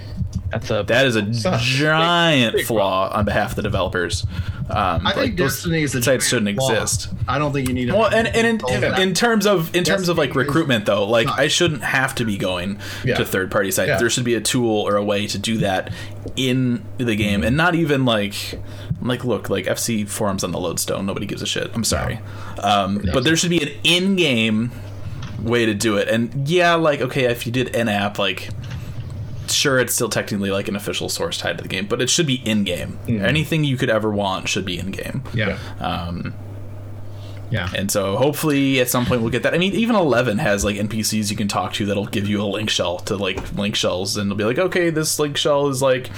That's a that is a Sucks. giant Big- big flaw on behalf of the developers. Um, I think like, those Destiny is a sites shouldn't flaw. exist. I don't think you need. to- Well, and, and all in, in terms of in terms of like recruitment though, like Sucks. I shouldn't have to be going Yeah. to third party sites. Yeah. There should be a tool or a way to do that in the game, and not even like like look like FC forums on the Lodestone. Nobody gives a shit. I'm sorry, um, but there should be an in game way to do it. And yeah, like okay, if you did an app like. Sure, it's still technically like an official source tied to the game, but it should be in game. Anything you could ever want should be in game. yeah, Um, yeah. and so hopefully at some point we'll get that. I mean, even 11 has like NPCs you can talk to that'll give you a link shell to like link shells, and it'll be like, okay, this link shell is like,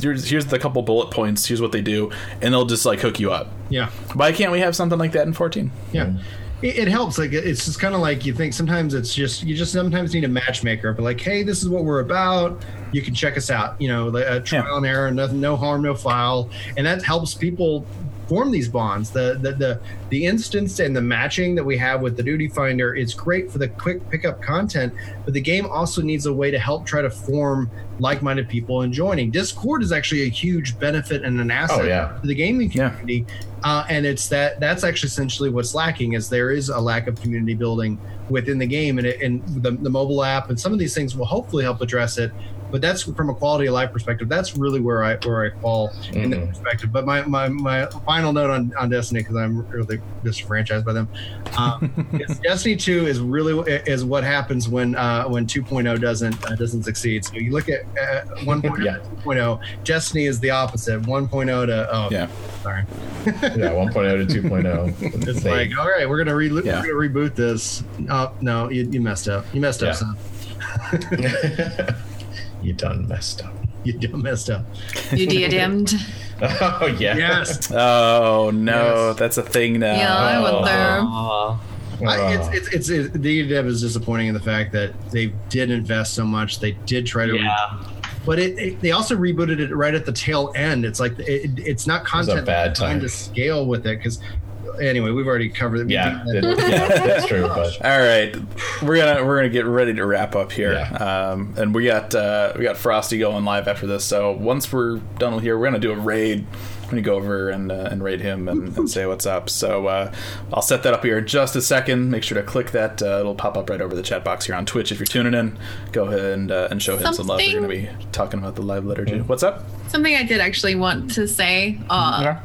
here's, here's the couple bullet points, here's what they do, and they'll just like hook you up. yeah. Why can't we have something like that in 14? Yeah. It, it helps. Like it's just kind of like you think sometimes it's just you just sometimes need a matchmaker. But like, hey, this is what we're about. You can check us out. You know, uh, trial Yeah. and error, nothing, no harm, no foul, and that helps people form these bonds. The the the the instance and the matching that we have with the Duty Finder is great for the quick pickup content. But the game also needs a way to help try to form like-minded people and joining. Discord is actually a huge benefit and an asset Oh, yeah. to the gaming Yeah. community uh, and it's that that's actually essentially what's lacking is there is a lack of community building within the game and, it, and the, the mobile app and some of these things will hopefully help address it but that's from a quality of life perspective that's really where i where i fall in that Mhm. perspective but my my, my final note on, on destiny because i'm really disenfranchised by them um, destiny 2 is really is what happens when uh, when 2.0 doesn't uh, doesn't succeed so you look at uh, 1.0 Yeah. to 2.0 destiny is the opposite 1.0 to oh Yeah. sorry yeah, 1.0 to 2.0. it's like, all right, we're gonna, re- Yeah. we're gonna reboot this. Oh no, you, you messed up. You messed up, Yeah. son. you done messed up. You done messed up. You diademed. Oh yeah. Yes, Oh no, Yes. that's a thing now. Yeah, I went oh. there. Aw. I, it's, it's it's it's the dev is disappointing in the fact that they did invest so much. They did try to, yeah. but it, it they also rebooted it right at the tail end. It's like it, it's not was a content bad trying time. to scale with it because. Anyway, we've already covered it. Yeah, that. it- yeah, that's true. But All right, we're gonna we're gonna get ready to wrap up here, Yeah. um, and we got uh, we got Frosty going live after this. So once we're done with here, we're gonna do a raid. I'm gonna go over and uh, and raid him and, and say what's up. So uh, I'll set that up here in just a second. Make sure to click that; uh, it'll pop up right over the chat box here on Twitch. If you're tuning in, go ahead and uh, and show him some love. We're gonna be talking about the Live Letter. What's up? Something I did actually want to say. Uh, Yeah.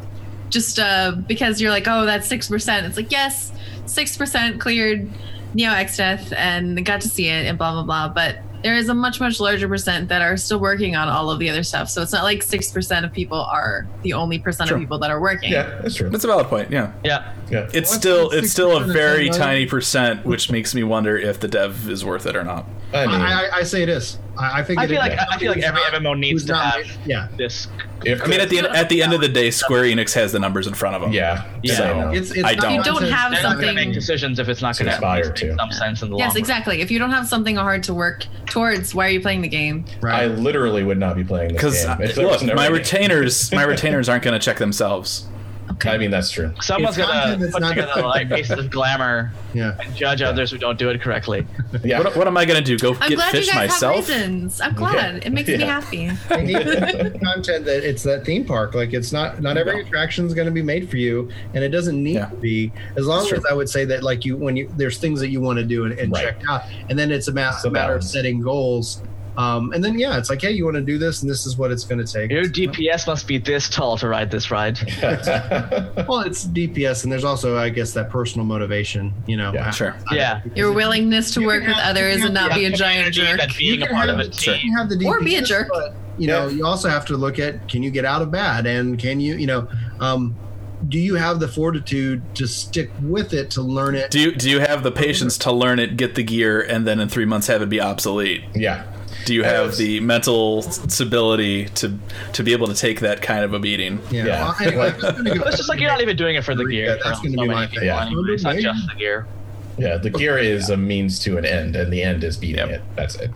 Just uh, because you're like, oh, that's six percent. It's like, yes, six percent cleared Neo Exdeath and got to see it and blah blah blah. But there is a much much larger percent that are still working on all of the other stuff. So it's not like six percent of people are the only percent Sure. of people that are working. yeah, that's true. That's a valid point. Yeah. Yeah. Yeah. It's What's still it's still a very tiny percent, which makes me wonder if the dev is worth it or not. I mean, I, I, I say it is. I, I think. I feel like I feel like every MMO needs to not- have Yeah, this. if I mean, at the end, at the end of the day, Square Enix has the numbers in front of them. yeah, Yeah. so, it's, it's I don't. You don't have They're not something- make decisions if it's not going to Aspire make to. some sense in the long Yes, run. exactly. If you don't have something hard to work towards, why are you playing the game? Right. I literally would not be playing this Because game. if there look, my retainers, my retainers aren't going to check themselves. I mean, that's true. Someone's going to put together defined like by- pieces of glamour Yeah. and judge others who don't do it correctly. Yeah. What, what am I going to do? Go I'm get glad fish you guys myself? have reasons. I'm glad. It makes me Yeah. happy. They need content that it's that theme park. Like it's not not every attraction is going to be made for you, and it doesn't need Yeah. to be. As long Sure. as I would say that like you when you there's things that you want to do and, and Right. check out, and then it's a, ma- a a matter of setting goals Um, and then yeah, it's like, hey, you want to do this, and this is what it's going to take. Your DPS must be this tall to ride this ride. Well, it's DPS, and there's also, I guess, that personal motivation. You know, Yeah, sure. Yeah. Your willingness to You work with have- others you and can not be a giant jerk. that being a part have- of a team. You have the DPS, Or be a jerk. but, you know, you also have to look at can you get out of bad, and can you, you know, um, do you have the fortitude to stick with it to learn it? Do you do you have the patience to learn it, get the gear, and then in three months have it be obsolete? yeah. Do you have Yes. the mental stability to to be able to take that kind of a beating? yeah, Yeah. Well, anyway, I'm just gonna go- it's just like you're not even doing it for the gear. Yeah, that's gonna be my thing. Yeah. anyway. It's not just the gear. Yeah, the gear is a means to an end, and the end is beating Yep. it. That's it.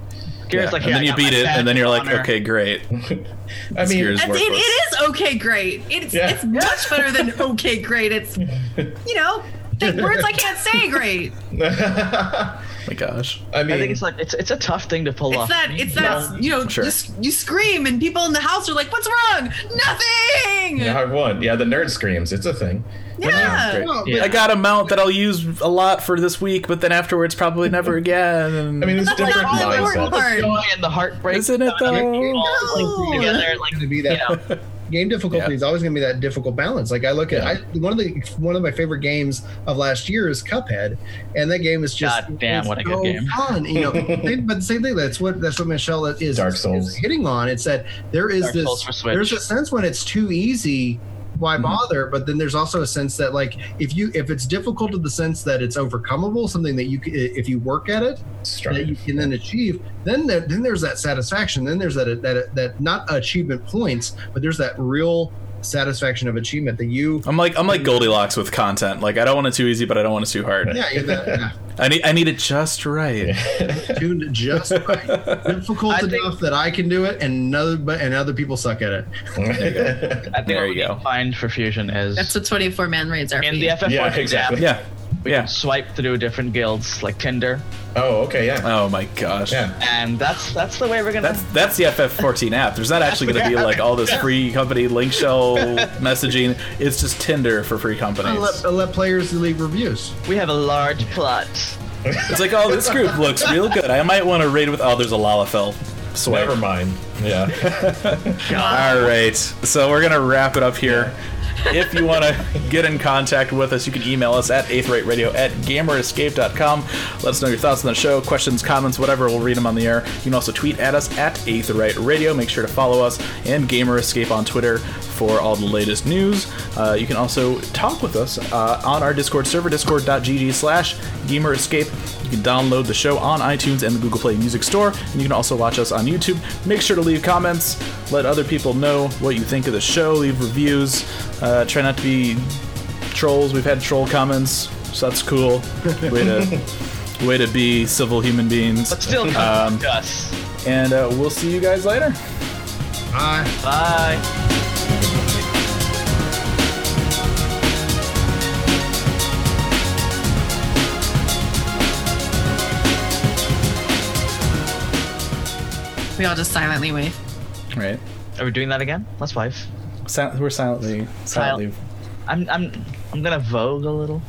Gear Yeah. is like, and then yeah, you beat it, and then you're like, honor. okay, great. I mean, gear's It, it, it is okay, great. It's Yeah. it's much better than okay, great. It's you know think words I can't say great. my gosh. I mean, I think it's like it's it's a tough thing to pull It's off. that it's that you know Sure. just you scream and people in the house are like, "What's wrong? Nothing." yeah, I won. Yeah, the nerd screams. It's a thing. Yeah. Oh, great. Well, Yeah. I got a mount that I'll use a lot for this week, but then afterwards probably never again. And I mean, it's That's like different all the important mindsets. part. joy and the heartbreak. Isn't it, though? All No. together, like to be you know. game difficulty Yeah. is always going to be that difficult balance. Like I look at I, one of the one of my favorite games of last year is Cuphead, and that game is just God damn, what a good so game. Fun, you know. but the same thing. That's what that's what Michelle is Dark Souls. is hitting on. It's that there is Dark this Souls for Switch. there's a sense when it's too easy. Why Mm-hmm. bother? But then there's also a sense that like if you if it's difficult to the sense that it's overcomable, something that you if you work at it, that you can then achieve then there, then there's that satisfaction then there's that that that not achievement points but there's that real satisfaction of achievement that you I'm like I'm like Goldilocks with content. Like I don't want it too easy, but I don't want it too hard. yeah, you that, yeah I need I need it just right. tuned just right. difficult I think- enough that I can do it and other but and other people suck at it I think There what you go. find for fusion is That's what 24 man raids are. in the you. FF14 Yeah, exactly. Yeah. Yeah. swipe through different guilds like Tinder, oh, okay, yeah, Oh my gosh. yeah. and that's that's the way we're gonna. That's that's the FF14 app. There's not actually going to be like all this free company link shell messaging. It's just Tinder for free I companies. let, I let players leave reviews we have a large plot. It's like, oh, this group looks real good. I might want to raid with. Oh, there's a Lalafell. Swipe. Never mind. Yeah. All right. So we're gonna wrap it up here. If you want to get in contact with us, you can email us at aetheriteradio at gamerescape.com. Let us know your thoughts on the show, questions, comments, whatever. We'll read them on the air. You can also tweet at us at eighthradio. Make sure to follow us and Gamer Escape on Twitter for all the latest news. Uh, you can also talk with us uh, on our Discord server, discord.gg slash gamer escape. You can download the show on iTunes and the Google Play Music Store, and you can also watch us on YouTube. Make sure to leave comments, let other people know what you think of the show, leave reviews. Uh, try not to be trolls. We've had troll comments, so that's cool. Way to way to be civil human beings. But still, come to us. And uh, we'll see you guys later. Bye. Bye. We all just silently wave. Right. Are we doing that again? Let's wife. Sil- we're silently silently I'm I'm I'm gonna vogue a little.